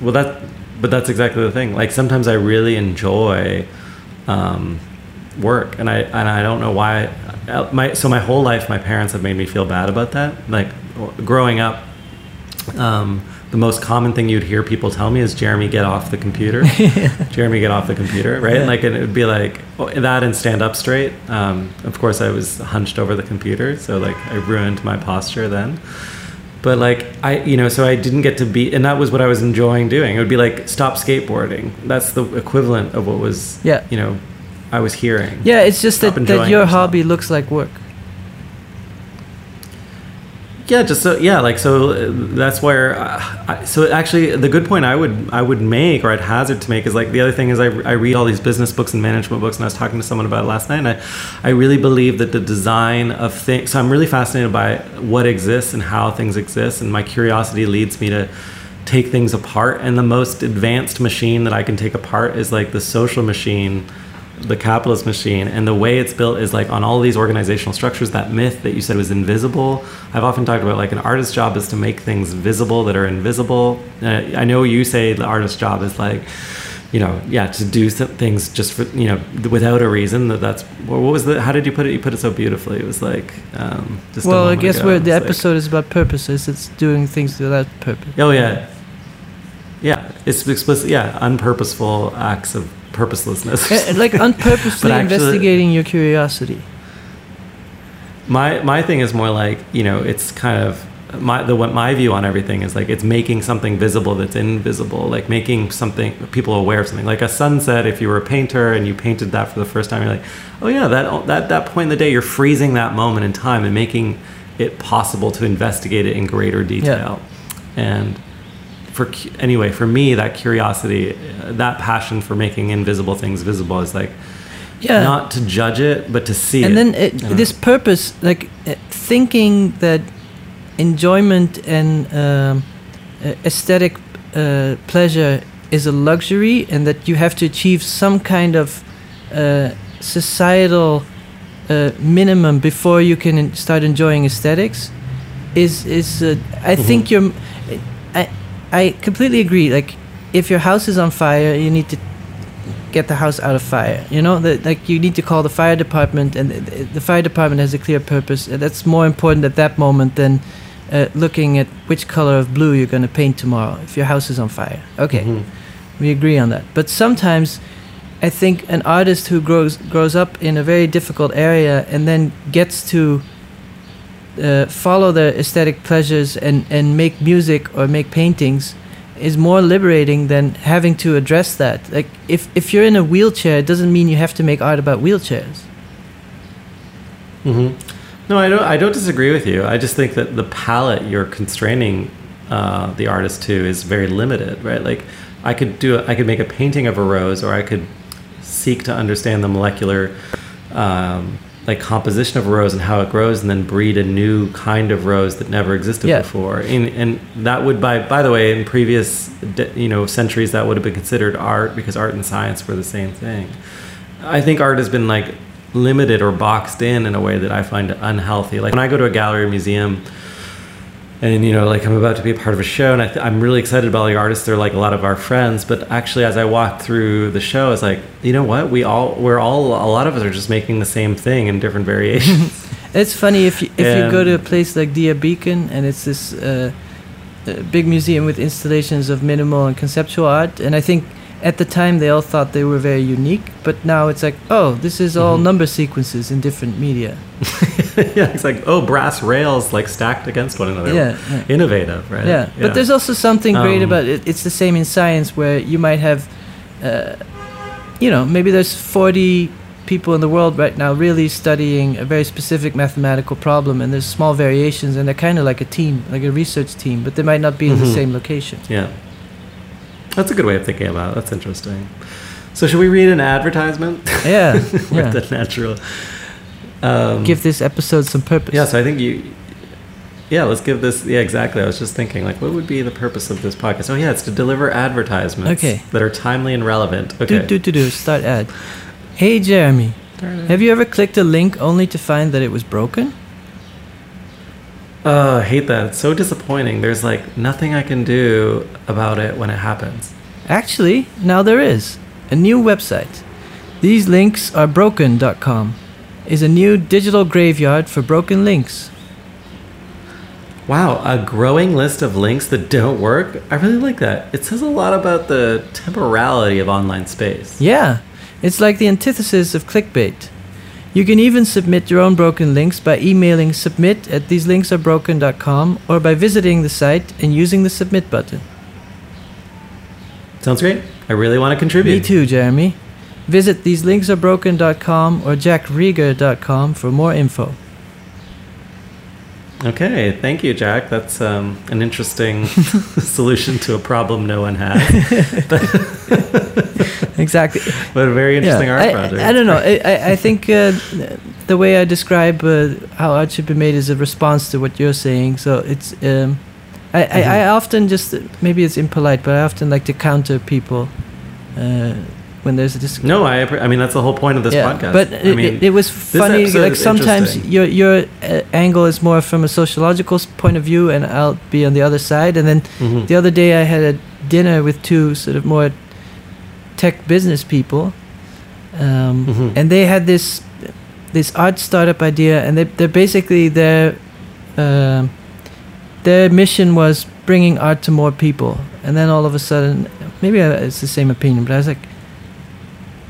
Well, that, but that's exactly the thing. Like sometimes I really enjoy um, work, and I and I don't know why. Uh, My so my whole life, my parents have made me feel bad about that. Like growing up, um, the most common thing you'd hear people tell me is, "Jeremy, get off the computer." *laughs* Jeremy, get off the computer, right? Yeah. Like, and it would be like oh, that and stand up straight. Um, of course, I was hunched over the computer, so like I ruined my posture then. But like I, you know, so I didn't get to be, and that was what I was enjoying doing. It would be like stop skateboarding. That's the equivalent of what was, Yeah. you know, I was hearing. Yeah, it's just Stop that, that your hobby looks like work. Yeah, just so yeah, like so uh, that's where uh, I, so actually the good point I would I would make or I'd hazard to make is like the other thing is I, I read all these business books and management books and I was talking to someone about it last night and I I really believe that the design of things so I'm really fascinated by what exists and how things exist and my curiosity leads me to take things apart and the most advanced machine that I can take apart is like the social machine the capitalist machine and the way it's built is like on all these organizational structures that myth that you said was invisible. I've often talked about like an artist's job is to make things visible that are invisible. Uh, i know you say the artist's job is like you know yeah to do some things just for you know without a reason that that's what was the how did you put it? You put it so beautifully. It was like um just well, I guess ago, where the like- episode is about purposes, it's doing things without purpose. oh yeah. Yeah it's explicit yeah unpurposeful acts of purposelessness Uh, like *laughs* unpurposely actually- investigating your curiosity. My my thing is more like you know it's kind of my the what my view on everything is like it's making something visible that's invisible, like making something people aware of something. Like a sunset, if you were a painter and you painted that for the first time, you're like, oh yeah, that that that point in the day, you're freezing that moment in time and making it possible to investigate it in greater detail. And for anyway, for me, that curiosity, uh, that passion for making invisible things visible is like Yeah. not to judge it, but to see and it. then it, you know? this purpose like uh, thinking that enjoyment and um, uh, aesthetic uh, pleasure is a luxury and that you have to achieve some kind of uh, societal uh, minimum before you can start enjoying aesthetics is is uh, I think you're I completely agree like if your house is on fire you need to get the house out of fire. You know, that like you need to call the fire department, and the, the fire department has a clear purpose. That's more important at that moment than uh, looking at which color of blue you're going to paint tomorrow if your house is on fire. Okay, Mhm. we agree on that. But sometimes, I think an artist who grows grows up in a very difficult area and then gets to uh, follow their aesthetic pleasures and and make music or make paintings is more liberating than having to address that. Like if if you're in a wheelchair, it doesn't mean you have to make art about wheelchairs. hmm No, I don't. I don't disagree with you. I just think that the palette you're constraining uh, the artist to is very limited, right? Like, I could do. A, I could make a painting of a rose, or I could seek to understand the molecular, um, like composition of a rose and how it grows, and then breed a new kind of rose that never existed Yeah. before. And, and that would, by by the way, in previous, you know, centuries, that would have been considered art because art and science were the same thing. I think art has been like limited or boxed in in a way that I find unhealthy. Like when I go to a gallery or museum, and you know, like I'm about to be a part of a show, and I th- I'm really excited about all the artists. They're like a lot of our friends, but actually, as I walk through the show, it's like, you know what? We all, we're all, a lot of us are just making the same thing in different variations. *laughs* It's funny if you, if you go to a place like Dia Beacon and it's this uh, uh, big museum with installations of minimal and conceptual art, and I think at the time they all thought they were very unique, but now it's like, oh, this is all Mhm. number sequences in different media. *laughs* yeah, it's like oh, brass rails like stacked against one another. Yeah, yeah. innovative, right? Yeah, but there's also something great Um, about it. It's the same in science where you might have, uh, you know, maybe there's 40 people in the world right now really studying a very specific mathematical problem, and there's small variations, and they're kind of like a team, like a research team, but they might not be in the Mhm. same location. yeah. That's a good way of thinking about it. That's interesting. So should we read an advertisement? Yeah, *laughs* With yeah. the natural. Um, Give this episode some purpose. Yeah, so I think you. Yeah, let's give this. Yeah, exactly. I was just thinking, like, what would be the purpose of this podcast? Oh, yeah, it's to deliver advertisements Okay. that are timely and relevant. Okay. Do, do, do, do. Start ad. Hey, Jeremy. Have you ever clicked a link only to find that it was broken? Oh, I hate that. It's so disappointing. There's like nothing I can do about it when it happens. Actually, now there is. A new website. These links are broken.com is a new digital graveyard for broken links. Wow, a growing list of links that don't work. I really like that. It says a lot about the temporality of online space. Yeah, it's like the antithesis of clickbait. You can even submit your own broken links by emailing submit at theselinksarebroken.com or by visiting the site and using the submit button. Sounds great. I really want to contribute. Me too, Jeremy. Visit theselinksarebroken.com or jackrieger.com for more info. Okay, thank you, Jack. That's um, an interesting *laughs* solution to a problem no one had, *laughs* Exactly. *laughs* but a very interesting art I, project. I don't know. I, I, think uh, the way I describe uh, how art should be made is a response to what you're saying. So it's. Um, I, I, I often just maybe it's impolite, but I often like to counter people uh, when there's a dis- No, I. I mean, that's the whole point of this yeah, podcast. But I it, mean, it, it was funny. Like sometimes your your uh, angle is more from a sociological point of view, and I'll be on the other side. And then mhm. the other day I had a dinner with two sort of more tech business people, um, Mhm. and they had this this art startup idea, and they they're basically their um their mission was bringing art to more people. And then all of a sudden, maybe it's the same opinion, but I was like.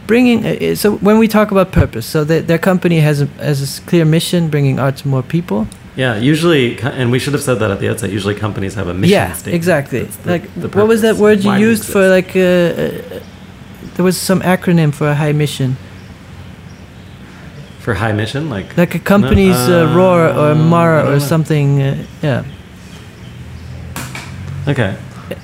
Bringing uh, uh, so when we talk about purpose, so their their company has a has a clear mission, bringing art to more people. yeah, usually, and we should have said that at the outset. Usually, companies have a mission yeah, statement. exactly. The- like the what was that word you used for like uh, uh, there was some acronym for a high mission, for high mission, like like a company's uh, uh, roar or Mara or something. Uh, yeah, okay,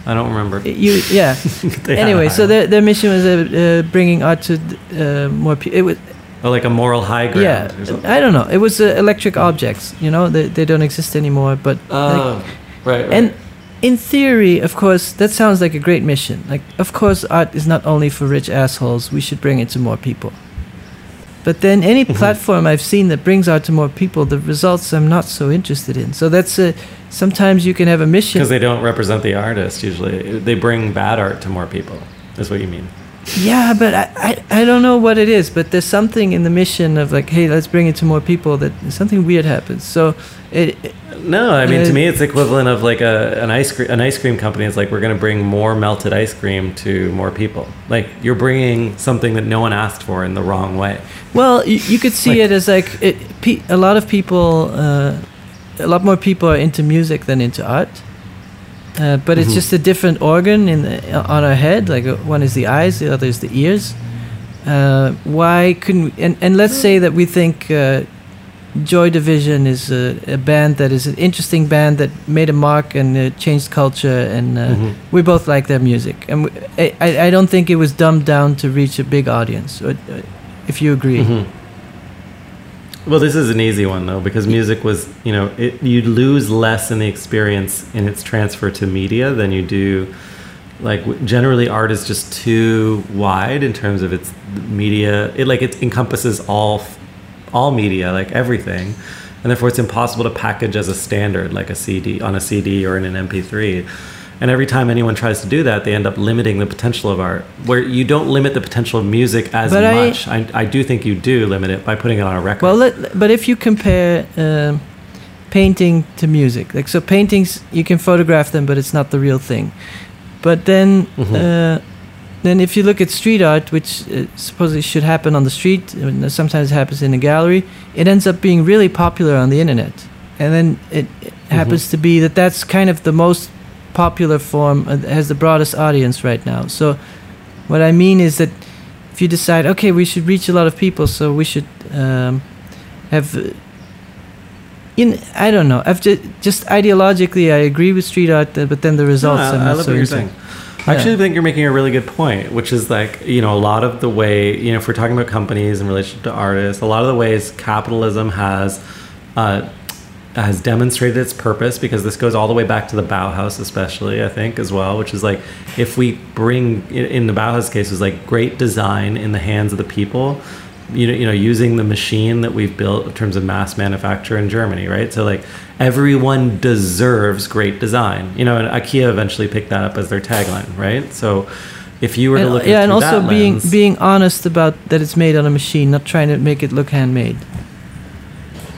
I don't remember. *laughs* you yeah. *laughs* Anyway, so their their mission was uh, uh, bringing art to uh, more people. It was oh, like a moral high ground. yeah. or. I don't know. It was uh, electric objects. You know, they they don't exist anymore. But like, Oh, right, right. And in theory, of course, that sounds like a great mission. Like, of course, art is not only for rich assholes. We should bring it to more people. But then, any *laughs* platform I've seen that brings art to more people, the results I'm not so interested in. So that's a. Sometimes you can have a mission. because they don't represent the artist usually they bring bad art to more people is what you mean Yeah, but I, I, I don't know what it is, but there's something in the mission of like, hey, let's bring it to more people that something weird happens. So it, it- no i mean to me it's equivalent of like a an ice cream an ice cream company is like we're going to bring more melted ice cream to more people like you're bringing something that no one asked for in the wrong way well, you, you could see Like- it as like it, pe- a lot of people, uh, a lot more people are into music than into art. Uh, but it's Mhm. just a different organ in the, on our head. Like uh, one is the eyes, the other is the ears. Uh, why couldn't we, and and let's say that we think uh, Joy Division is a, a band that is an interesting band that made a mark and uh, changed culture, and uh, Mhm. we both like their music. And we, I, I don't think it was dumbed down to reach a big audience. Or, uh, if you agree, Mhm. Well, this is an easy one though because music was, you know, it, you lose less in the experience in its transfer to media than you do. Like generally, art is just too wide in terms of its media. It like it encompasses all, all media, like everything, and therefore it's impossible to package as a standard, like a CD on a CD or in an MP3. And every time anyone tries to do that, they end up limiting the potential of art. Where you don't limit the potential of music as But much. I, I do think you do limit it by putting it on a record. well, let, but if you compare um, painting to music, like so, paintings you can photograph them, but it's not the real thing. But then, Mhm. uh, then if you look at street art, which uh, supposedly should happen on the street, uh, sometimes it happens in a gallery, it ends up being really popular on the internet. And then it, it happens to be that that's kind of the most popular form, uh, has the broadest audience right now. So what I mean is that if you decide, okay, we should reach a lot of people, so we should um, have. uh, In I don't know. I've just, just ideologically, I agree with street art, uh, but then the results. No, I, love so what you're saying. I actually think you're making a really good point, which is like, you know, a lot of the way, you know, if we're talking about companies in relation to artists, a lot of the ways capitalism has uh, has demonstrated its purpose because this goes all the way back to the Bauhaus, especially I think as well, which is like if we bring in- the Bauhaus case was like great design in the hands of the people, you know, you know, using the machine that we've built in terms of mass manufacture in Germany, right? So like everyone deserves great design, you know, and IKEA eventually picked that up as their tagline, right? So if you were to And, look at yeah, and also being lens- being honest about that it's made on a machine, not trying to make it look handmade.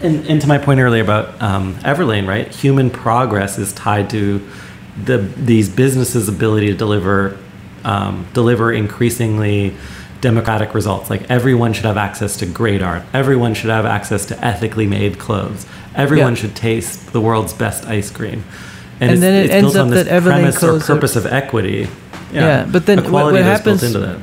And, and to my point earlier about um, Everlane, right? Human progress is tied to the these businesses' ability to deliver um, deliver increasingly democratic results. Like everyone should have access to great art. Everyone should have access to ethically made clothes. Everyone Yeah. should taste the world's best ice cream. And it's, then it it's ends built on up this that Everlane premise or clothes are- purpose of equity. Yeah, but then what- what happens- into that.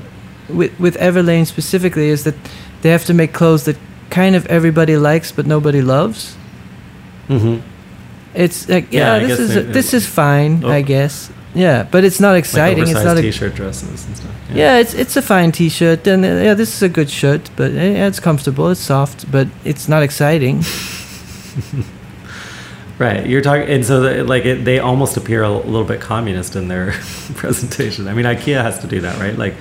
With with Everlane specifically, is that they have to make clothes that kind of everybody likes but nobody loves. hmm It's like Yeah, yeah, this is they- this is fine, Oh. I guess. Yeah, but it's not Like exciting. it's oversized not a t-shirt dresses and stuff. yeah. It's it's a fine T-shirt, and uh, yeah, this is a good shirt, but uh, yeah, it's comfortable, it's soft, but it's not exciting. *laughs* Right, you're talking, and so the, like it, they almost appear a little bit communist in their *laughs* presentation. I mean, IKEA has to do that, right? Like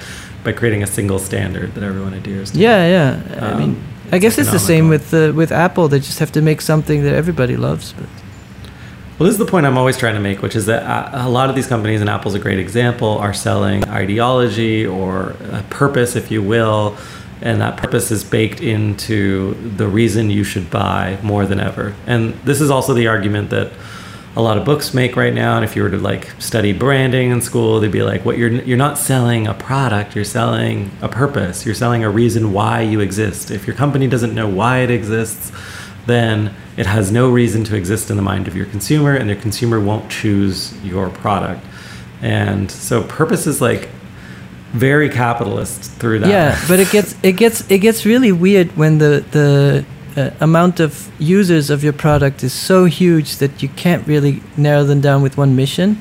by creating a single standard that everyone adheres to. Yeah, yeah. I Um, mean, I guess it's the same with uh, with Apple. They just have to make something that everybody loves. But Well, this is the point I'm always trying to make, which is that uh, a lot of these companies, and Apple's a great example, are selling ideology or a purpose, if you will, and that purpose is baked into the reason you should buy more than ever. And this is also the argument that a lot of books make right now. And if you were to like study branding in school, they'd be like, "What you're you're not selling a product, you're selling a purpose. You're selling a reason why you exist. If your company doesn't know why it exists." then it has no reason to exist in the mind of your consumer, and your consumer won't choose your product. And so, purpose is like very capitalist through that. yeah, but it gets it gets it gets really weird when the the uh, amount of users of your product is so huge that you can't really narrow them down with one mission.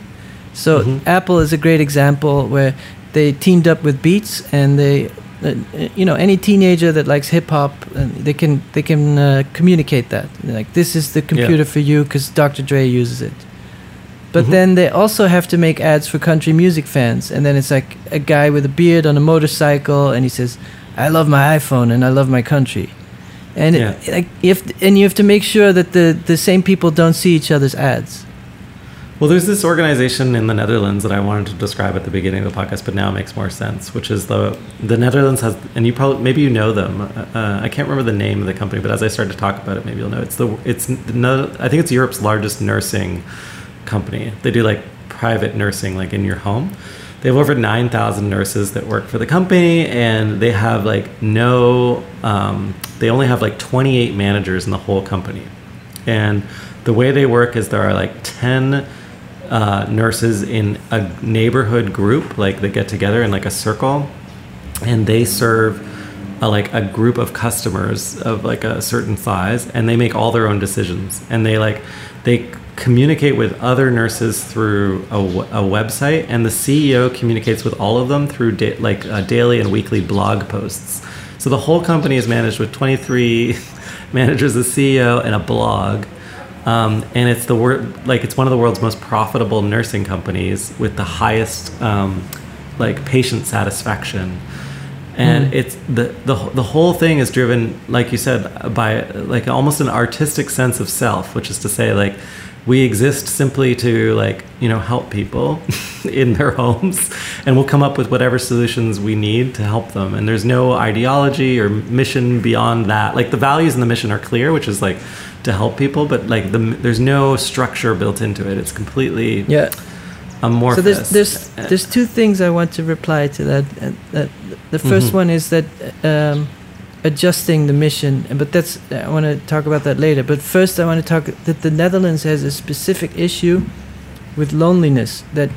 So Mhm. Apple is a great example where they teamed up with Beats and they. Uh, you know, any teenager that likes hip hop, uh, they can they can uh, communicate that. Like this is the computer for you because Dr. Dre uses it. But Mhm. then they also have to make ads for country music fans, and then it's like a guy with a beard on a motorcycle, and he says, "I love my iPhone and I love my country," and Yeah. it, like if and you have to make sure that the the same people don't see each other's ads. Well, there's this organization in the Netherlands that I wanted to describe at the beginning of the podcast, but now it makes more sense. Which is the the Netherlands has, and you probably maybe you know them. Uh, I can't remember the name of the company, but as I start to talk about it, maybe you'll know. It's the it's no, I think it's Europe's largest nursing company. They do like private nursing, like in your home. They have over nine thousand nurses that work for the company, and they have like no. Um, they only have like twenty eight managers in the whole company, and the way they work is there are like ten uh, nurses in a neighborhood group, like they get together in like a circle, and they serve a, like a group of customers of like a certain size, and they make all their own decisions, and they like they communicate with other nurses through a website, and the CEO communicates with all of them through da- like uh, daily and weekly blog posts. So the whole company is managed with 23 *laughs* managers, a CEO, and a blog. Um, and it's the word like it's one of the world's most profitable nursing companies with the highest um, like patient satisfaction and it's the, the the whole thing is driven like you said by like almost an artistic sense of self which is to say like we exist simply to like you know help people *laughs* in their homes and we'll come up with whatever solutions we need to help them and there's no ideology or mission beyond that like the values and the mission are clear which is like to help people but like the there's no structure built into it it's completely Yeah, amorphous. So there's there's there's two things I want to reply to that. That the 1st Mhm. one is that um, adjusting the mission, but that's I want to talk about that later. But first, I want to talk that the Netherlands has a specific issue with loneliness. That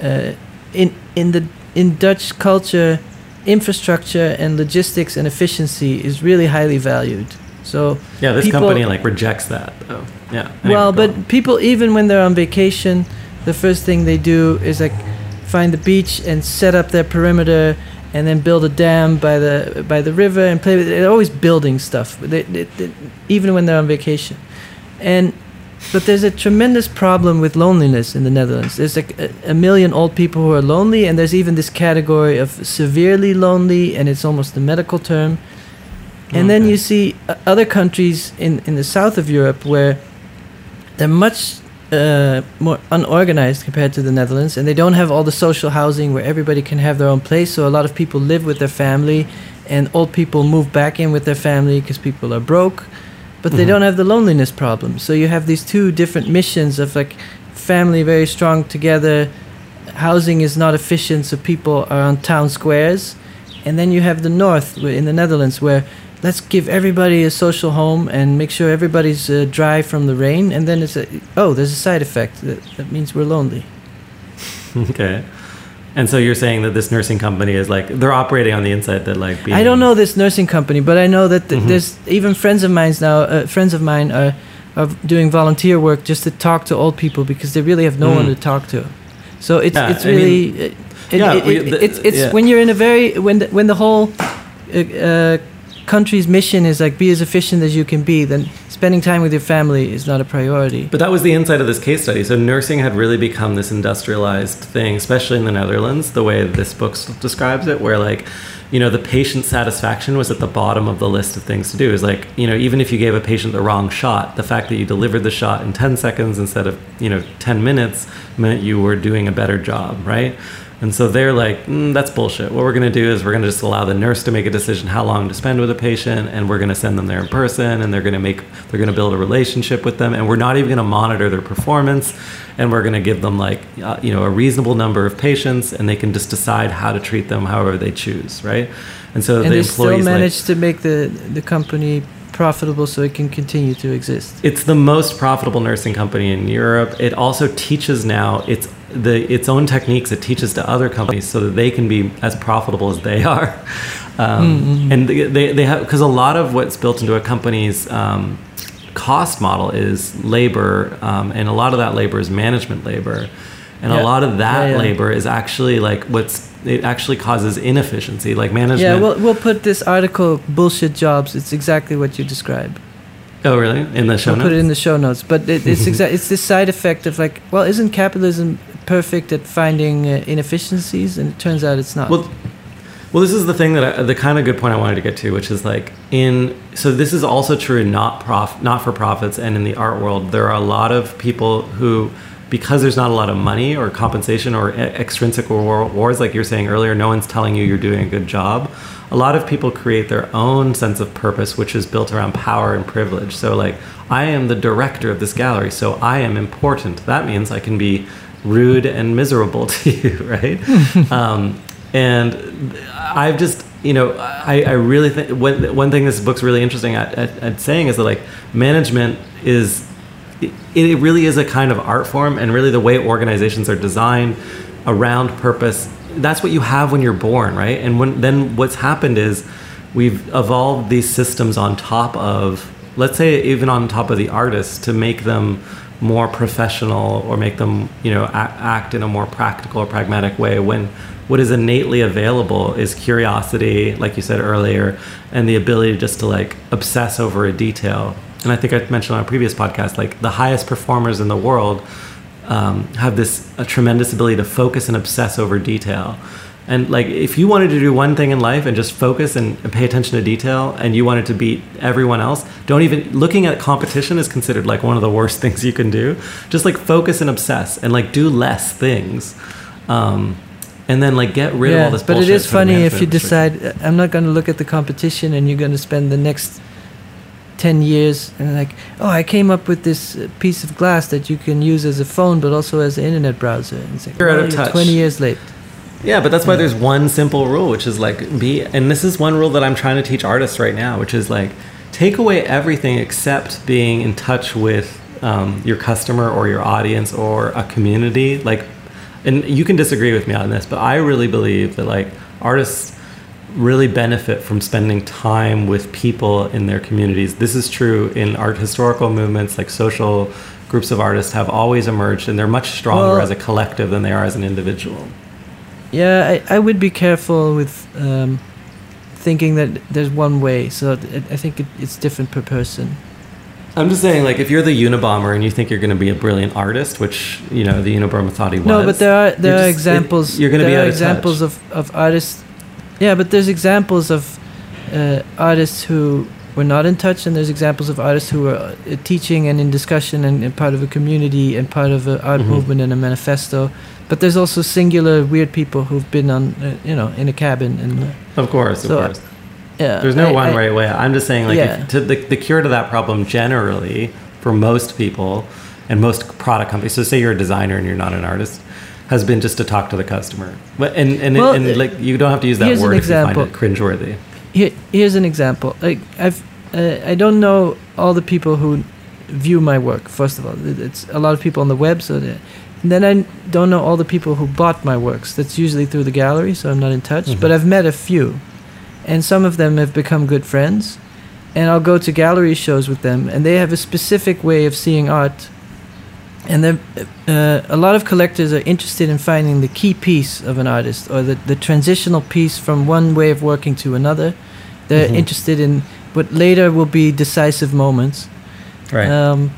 uh, in in the in Dutch culture, infrastructure and logistics and efficiency is really highly valued. So yeah, this people- company like rejects that though. Yeah. anyway, well, but on. people, even when they're on vacation, the first thing they do is like find the beach and set up their perimeter, and then build a dam by the by the river and play. with They're always building stuff, they, they, they- even when they're on vacation. And but there's a tremendous problem with loneliness in the Netherlands. There's like a, a million old people who are lonely, and there's even this category of severely lonely, and it's almost a medical term. And then you see uh, other countries in, in the south of Europe where they're much uh, more unorganized compared to the Netherlands, and they don't have all the social housing where everybody can have their own place. So a lot of people live with their family, and old people move back in with their family because people are broke, but they Mhm. don't have the loneliness problem. So you have these two different missions of like family very strong together, housing is not efficient, so people are on town squares, and then you have the north in the Netherlands where let's give everybody a social home and make sure everybody's uh, dry from the rain and then it's a oh there's a side effect that, that means we're lonely *laughs* okay. And so you're saying that this nursing company is like they're operating on the inside that like being, i don't know this nursing company but i know that th- Mhm. there's even friends of mine now uh, friends of mine are, are doing volunteer work just to talk to old people because they really have no Mm. one to talk to so it's Yeah, it's I mean- really it, it, Yeah, it- we- the- it's it's yeah. when you're in a very when the, when the whole uh, uh, country's mission is like be as efficient as you can be then spending time with your family is not a priority But that was the inside of this case study. So nursing had really become this industrialized thing, especially in the Netherlands, the way this book describes it, where like, you know, the patient satisfaction was at the bottom of the list of things to do. Is like, you know, even if you gave a patient the wrong shot, the fact that you delivered the shot in 10 seconds instead of, you know, 10 minutes meant you were doing a better job, right? And so they're like, mm, that's bullshit. What we're going to do is we're going to just allow the nurse to make a decision how long to spend with a patient, and we're going to send them there in person, and they're going to make, they're going to build a relationship with them, and we're not even going to monitor their performance, and we're going to give them like, uh, you know, a reasonable number of patients, and they can just decide how to treat them however they choose, right? And so and the they still employees like, manage to make the the company profitable so it can continue to exist. It's the most profitable nursing company in Europe. It also teaches now its the its own techniques. It teaches to other companies so that they can be as profitable as they are. Um, Mm-hmm. And they they, they have because a lot of what's built into a company's um, cost model is labor, um, and a lot of that labor is management labor. And Yeah. a lot of that Yeah, yeah. labor is actually like what's it actually causes inefficiency, like management. Yeah, we'll we'll put this article bullshit jobs. It's exactly what you describe. oh, really? In the show We'll put it in the show notes. But it, it's exact. *laughs* It's this side effect of like, well, isn't capitalism perfect at finding uh, inefficiencies? And it turns out it's not. Well, well, this is the thing that I, the kind of good point I wanted to get to, which is like in so this is also true in not prof not for profits and in the art world. There are a lot of people who, because there's not a lot of money or compensation or extrinsic rewards, like you're saying earlier, no one's telling you you're doing a good job. A lot of people create their own sense of purpose, which is built around power and privilege. So, like, I am the director of this gallery, so I am important. That means I can be rude and miserable *laughs* to you, right? *laughs* um, and I've just, you know, I, I really think one, one thing this book's really interesting at, at, at saying is that like management is, it, it really is a kind of art form, and really the way organizations are designed around purpose. That's what you have when you're born, right? And when then what's happened is we've evolved these systems on top of, let's say, even on top of the artists to make them more professional or make them, you know, act, act in a more practical or pragmatic way. When what is innately available is curiosity, like you said earlier, and the ability just to like obsess over a detail. And I think I mentioned on a previous podcast, like the highest performers in the world um, have this a tremendous ability to focus and obsess over detail. And like, if you wanted to do one thing in life and just focus and, and pay attention to detail, and you wanted to beat everyone else, don't even looking at competition is considered like one of the worst *laughs* things you can do. Just like focus and obsess, and like do less things, um, and then like get rid of all this. but it is funny if you decide I'm not going to look at the competition, and you're going to spend the next 10 years and like oh i came up with this uh, piece of glass that you can use as a phone but also as an internet browser and it's like You're out of touch. 20 years late Yeah, but that's why Yeah. there's one simple rule, which is like be, and this is one rule that I'm trying to teach artists right now, which is like take away everything except being in touch with um, your customer or your audience or a community. Like, and you can disagree with me on this, but I really believe that like artists really benefit from spending time with people in their communities. This is true in art historical movements, like social groups of artists have always emerged, and they're much stronger Well- as a collective than they are as an individual. yeah i, I would be careful with um, thinking that there's one way so i think it, it's different per person I'm just saying, like, if you're the Unabomber and you think you're going to be a brilliant artist, which you know the Unabomber thought he was. No, but there are there are just- it- examples. you're gonna there be are out of examples touch. of, of artists. Yeah, but there's examples of uh, artists who were not in touch, and there's examples of artists who were uh, teaching and in discussion and, and part of a community and part of an art Mhm. movement and a manifesto. But there's also singular weird people who've been on, uh, you know, in a cabin and. Uh, Of course, of So, course. yeah, There's no I- one I- right way. I'm just saying, like, Yeah. if, to the the cure to that problem generally for most people and most product companies. So, say you're a designer and you're not an artist. Has been just to talk to the customer, and and, Well, and like you don't have to use that word if you find it cringeworthy. Here, here's an example. Like I've, uh, I don't know all the people who view my work. First of all, it's a lot of people on the web. So, that, and then I don't know all the people who bought my works. That's usually through the gallery, so I'm not in touch. Mhm. But I've met a few, and some of them have become good friends. And I'll go to gallery shows with them, and they have a specific way of seeing art. And then uh, a lot of collectors are interested in finding the key piece of an artist or the, the transitional piece from one way of working to another. They're Mhm. interested in what later will be decisive moments. Right. Um,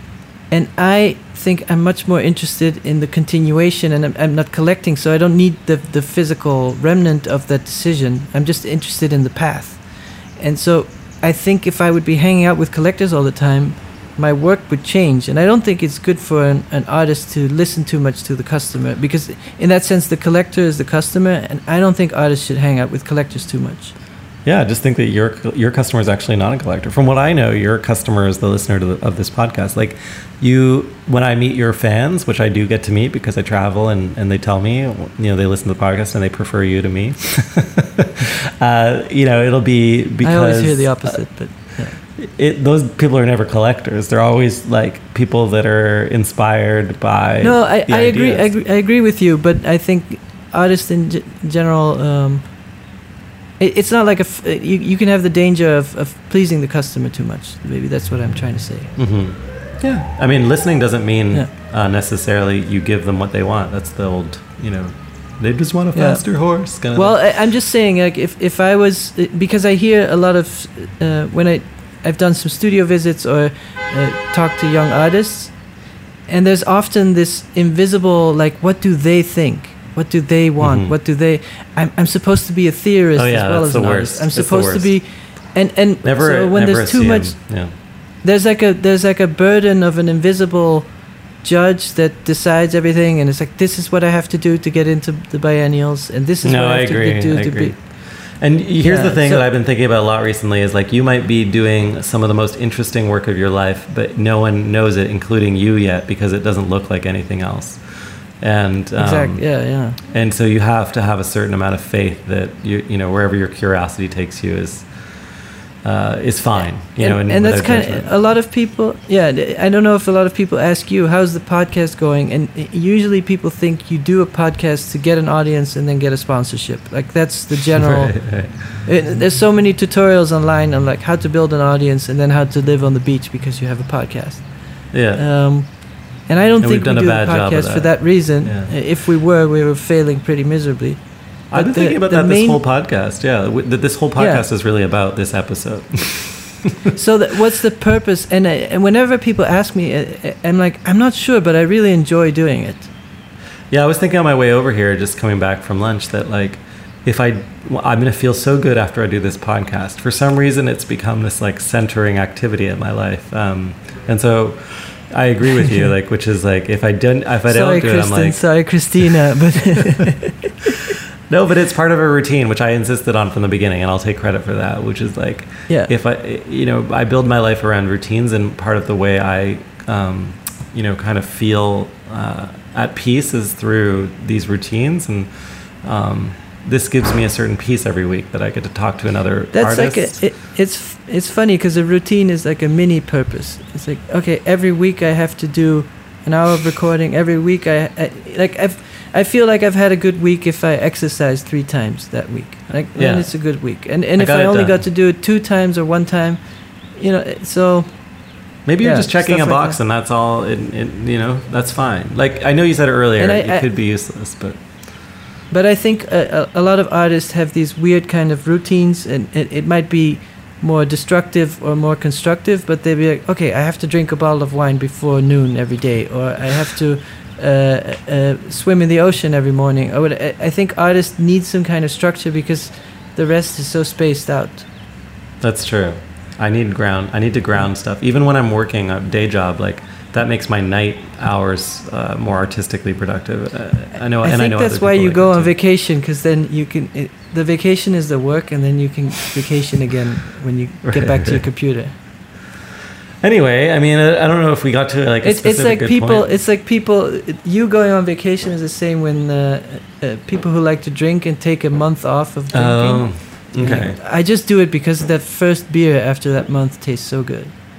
and I think I'm much more interested in the continuation, and I'm, I'm not collecting, so I don't need the, the physical remnant of that decision. I'm just interested in the path. And so I think if I would be hanging out with collectors all the time, my work would change. And I don't think it's good for an, an artist to listen too much to the customer, because in that sense, the collector is the customer, and I don't think artists should hang out with collectors too much. Yeah, I just think that your your customer is actually not a collector. From what I know, your customer is the listener to the, of this podcast. Like you, when I meet your fans, which I do get to meet because I travel and, and they tell me, you know, they listen to the podcast and they prefer you to me. *laughs* uh, you know, it'll be because I always hear the opposite, but yeah. It, those people are never collectors. They're always like people that are inspired by. No, I, the I agree, I agree. I agree with you, but I think artists in g- general, um, it, it's not like a. F- you, you can have the danger of, of pleasing the customer too much. Maybe that's what I'm trying to say. hmm Yeah, I mean, listening doesn't mean Yeah. uh, necessarily you give them what they want. That's the old, you know, they just want a Yeah. faster horse. Kind of Well, I, I'm just saying, like, if, if I was because I hear a lot of uh, when I I've done some studio visits or uh, talked to young artists, and there's often this invisible like, what do they think? What do they want? Mhm. What do they? I'm, I'm supposed to be a theorist Oh, yeah, as well as an artist. I'm supposed to be, and and never. so when there's too much, Yeah. there's like a there's like a burden of an invisible judge that decides everything, and it's like this is what I have to do to get into the biennials, and this is No, what I I have agree. to do I to agree. be. And here's Yeah, the thing so- that I've been thinking about a lot recently is like you might be doing some of the most interesting work of your life, but no one knows it, including you yet, because it doesn't look like anything else. And um, Exactly. Yeah, yeah. and so you have to have a certain amount of faith that you you know wherever your curiosity takes you is uh, is fine. You know, and, and, and that's kind judgment. of a lot of people. Yeah, I don't know if a lot of people ask you how's the podcast going, and usually people think you do a podcast to get an audience and then get a sponsorship. Like that's the general. *laughs* Right, right. It, there's so many tutorials online on like how to build an audience and then how to live on the beach because you have a podcast. Yeah. Um, and I don't And think we've done we a do the bad job of podcast for that. that reason. Yeah. If we were, we were failing pretty miserably. I've been the- thinking about that this whole podcast. Yeah, this whole Yeah. podcast is really about this episode. *laughs* so that, what's the purpose? And, I, and whenever people ask me, I, I- I'm like, I'm not sure, but I really enjoy doing it. Yeah, I was thinking on my way over here, just coming back from lunch, that like, if I, I'm gonna feel so good after I do this podcast. For some reason, it's become this like centering activity in my life, um, and so I agree with you. *laughs* like, which is like, if I didn't, if I sorry, don't do it, I'm like, sorry, Christina. But *laughs* no, but it's part of a routine, which I insisted on from the beginning, and I'll take credit for that. Which is like, Yeah. if I, you know, I build my life around routines, and part of the way I, um, you know, kind of feel uh, at peace is through these routines, and um, this gives me a certain peace every week that I get to talk to another That's artist. like a, it, it's it's funny because a routine is like a mini purpose. It's like okay, every week I have to do an hour of recording. Every week I, I like I've I feel like I've had a good week if I exercise three times that week. Like then it's a good week. And and I if I only done. got to do it two times or one time, you know, so Maybe you're just checking a stuff like box, that. and that's all. It, it, you know, that's fine. Like I know you said it earlier, I- it could be useless, but But I think a, a, a lot of artists have these weird kind of routines, and it, it might be more destructive or more constructive. But they'd be like, okay, I have to drink a bottle of wine before noon every day, or I have to uh, uh, swim in the ocean every morning. Or what, I, I think artists need some kind of structure because the rest is so spaced out. That's true. I need ground. I need to ground stuff. Even when I'm working a day job, like that makes my night hours uh, more artistically productive. Uh, I know, I and think I know that's why you like go on too. vacation because then you can. It, the vacation is the work, and then you can vacation again when you get back to your *laughs* computer. Anyway, I mean, I, I don't know if we got to like a it's it's like people point. it's like people you going on vacation is the same when uh, uh, people who like to drink and take a month off of Oh, drinking okay. i just do it because that first beer after that month tastes so good *laughs*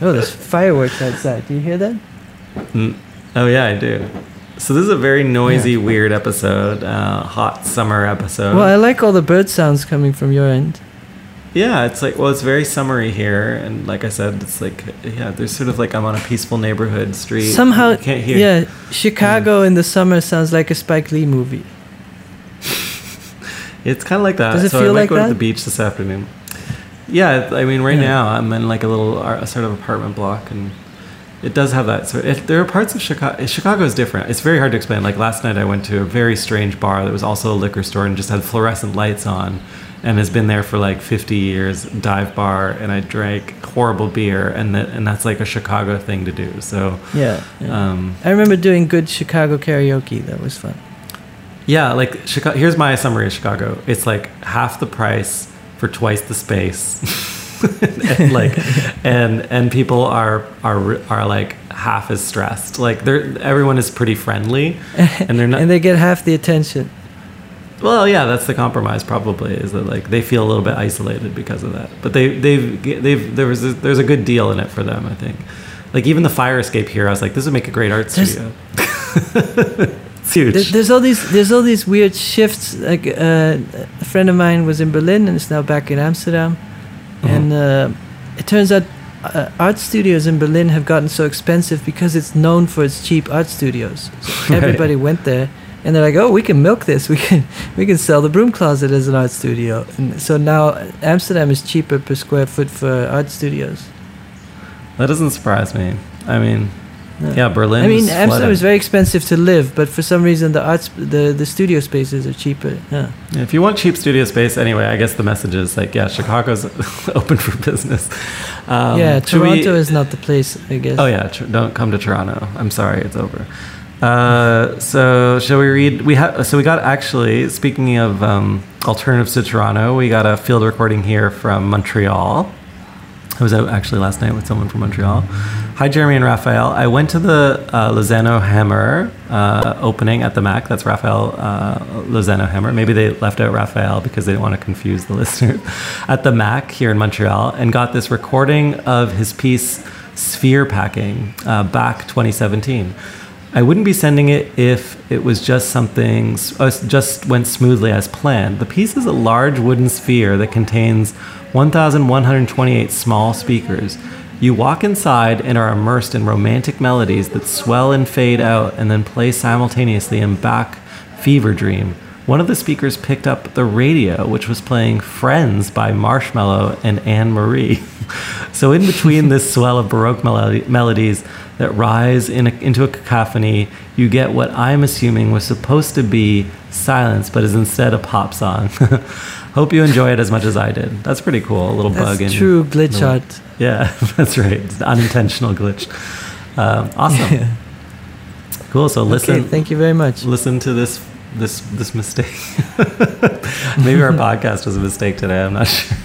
oh there's fireworks outside do you hear that Mm. Oh yeah, I do. So this is a very noisy, weird episode, uh, hot summer episode. well i like all the bird sounds coming from your end Yeah, it's like well, it's very summery here, and like I said, it's like yeah, there's sort of like I'm on a peaceful neighborhood street. somehow can't hear. yeah chicago in the summer sounds like a spike lee movie *laughs* It's kind of like that. Does it so feel I might like go that? to the beach this afternoon. Yeah, I mean, right Yeah. now I'm in like a little uh, ar- sort of apartment block, and it does have that. So it, there are parts of Chicago. Chicago is different. It's very hard to explain. Like last night, I went to a very strange bar that was also a liquor store and just had fluorescent lights on, and has been there for like 50 years. Dive bar, and I drank horrible beer, and that and that's like a Chicago thing to do. So. yeah, yeah. Um, i remember doing good chicago karaoke that was fun Yeah, like Chicago. Here's my summary of Chicago. It's like half the price for twice the space, *laughs* and like, *laughs* and and people are are are like half as stressed. Like they're everyone is pretty friendly, *laughs* and they're not. and they get half the attention well, yeah, that's the compromise. Probably is that like they feel a little bit isolated because of that. But they they've they've there was a, there's a good deal in it for them. I think. Like even the fire escape here, I was like, this would make a great art There's- studio. *laughs* it's huge. There's all these there's all these weird shifts. Like uh, a friend of mine was in Berlin and is now back in Amsterdam, Mhm. and uh, it turns out uh, art studios in Berlin have gotten so expensive because it's known for its cheap art studios. So *laughs* Right. everybody went there, and they're like, "Oh, we can milk this. We can we can sell the Broom Closet as an art studio." And so now Amsterdam is cheaper per square foot for art studios. That doesn't surprise me. I mean, Yeah. yeah, Berlin. I mean, is Amsterdam flooded. is very expensive to live, but for some reason the arts the the studio spaces are cheaper. Yeah. Yeah, If you want cheap studio space, anyway, I guess the message is like, yeah, Chicago's *laughs* open for business. Um, yeah, should we- Toronto is not the place, I guess. Oh yeah, tr- don't come to Toronto. I'm sorry, it's over. Uh, so shall we read? We have so we got actually speaking of um, alternatives to Toronto, we got a field recording here from Montreal. I was out actually last night with someone from Montreal. Hi, Jeremy and Raphael. I went to the uh, Lozano-Hemmer uh, opening at the Mac. That's Raphael uh, Lozano-Hemmer. Maybe they left out Raphael because they didn't want to confuse the *laughs* listeners. At the Mac here in Montreal, and got this recording of his piece Sphere Packing uh, back 2017. I wouldn't be sending it if it was just something uh, just went smoothly as planned. The piece is a large wooden sphere that contains 1,128 small speakers. You walk inside and are immersed in romantic melodies that swell and fade out and then play simultaneously in Bach Fever Dream. One of the speakers picked up the radio, which was playing Friends by Marshmello and Anne Marie. *laughs* so, in between this swell of Baroque melody- melodies that rise in a, into a cacophony, you get what I'm assuming was supposed to be silence, but is instead a pop song. *laughs* Hope you enjoy it as much as I did. That's pretty cool. A little That's bug in true glitch art. Yeah, *laughs* that's right. It's an unintentional glitch. Um, awesome. *laughs* Cool. So listen. Okay, thank you very much. listen to this this this mistake. Maybe our podcast was a mistake today. I'm not sure.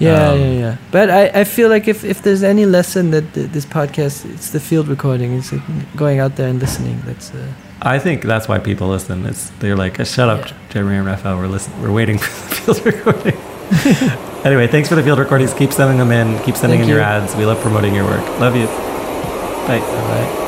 Yeah, Um, yeah, yeah. But I, I feel like if, if there's any lesson that th- this podcast, it's the field recording. It's like going out there and listening. That's uh, I think that's why people listen. It's they're like, shut up, Yeah. Jeremy and Raphael. We're listen. We're waiting for the *laughs* field recording. *laughs* anyway, thanks for the field recordings. Keep sending them in. Keep sending Thank in your ads. We love promoting your work. Love you. Bye. all right.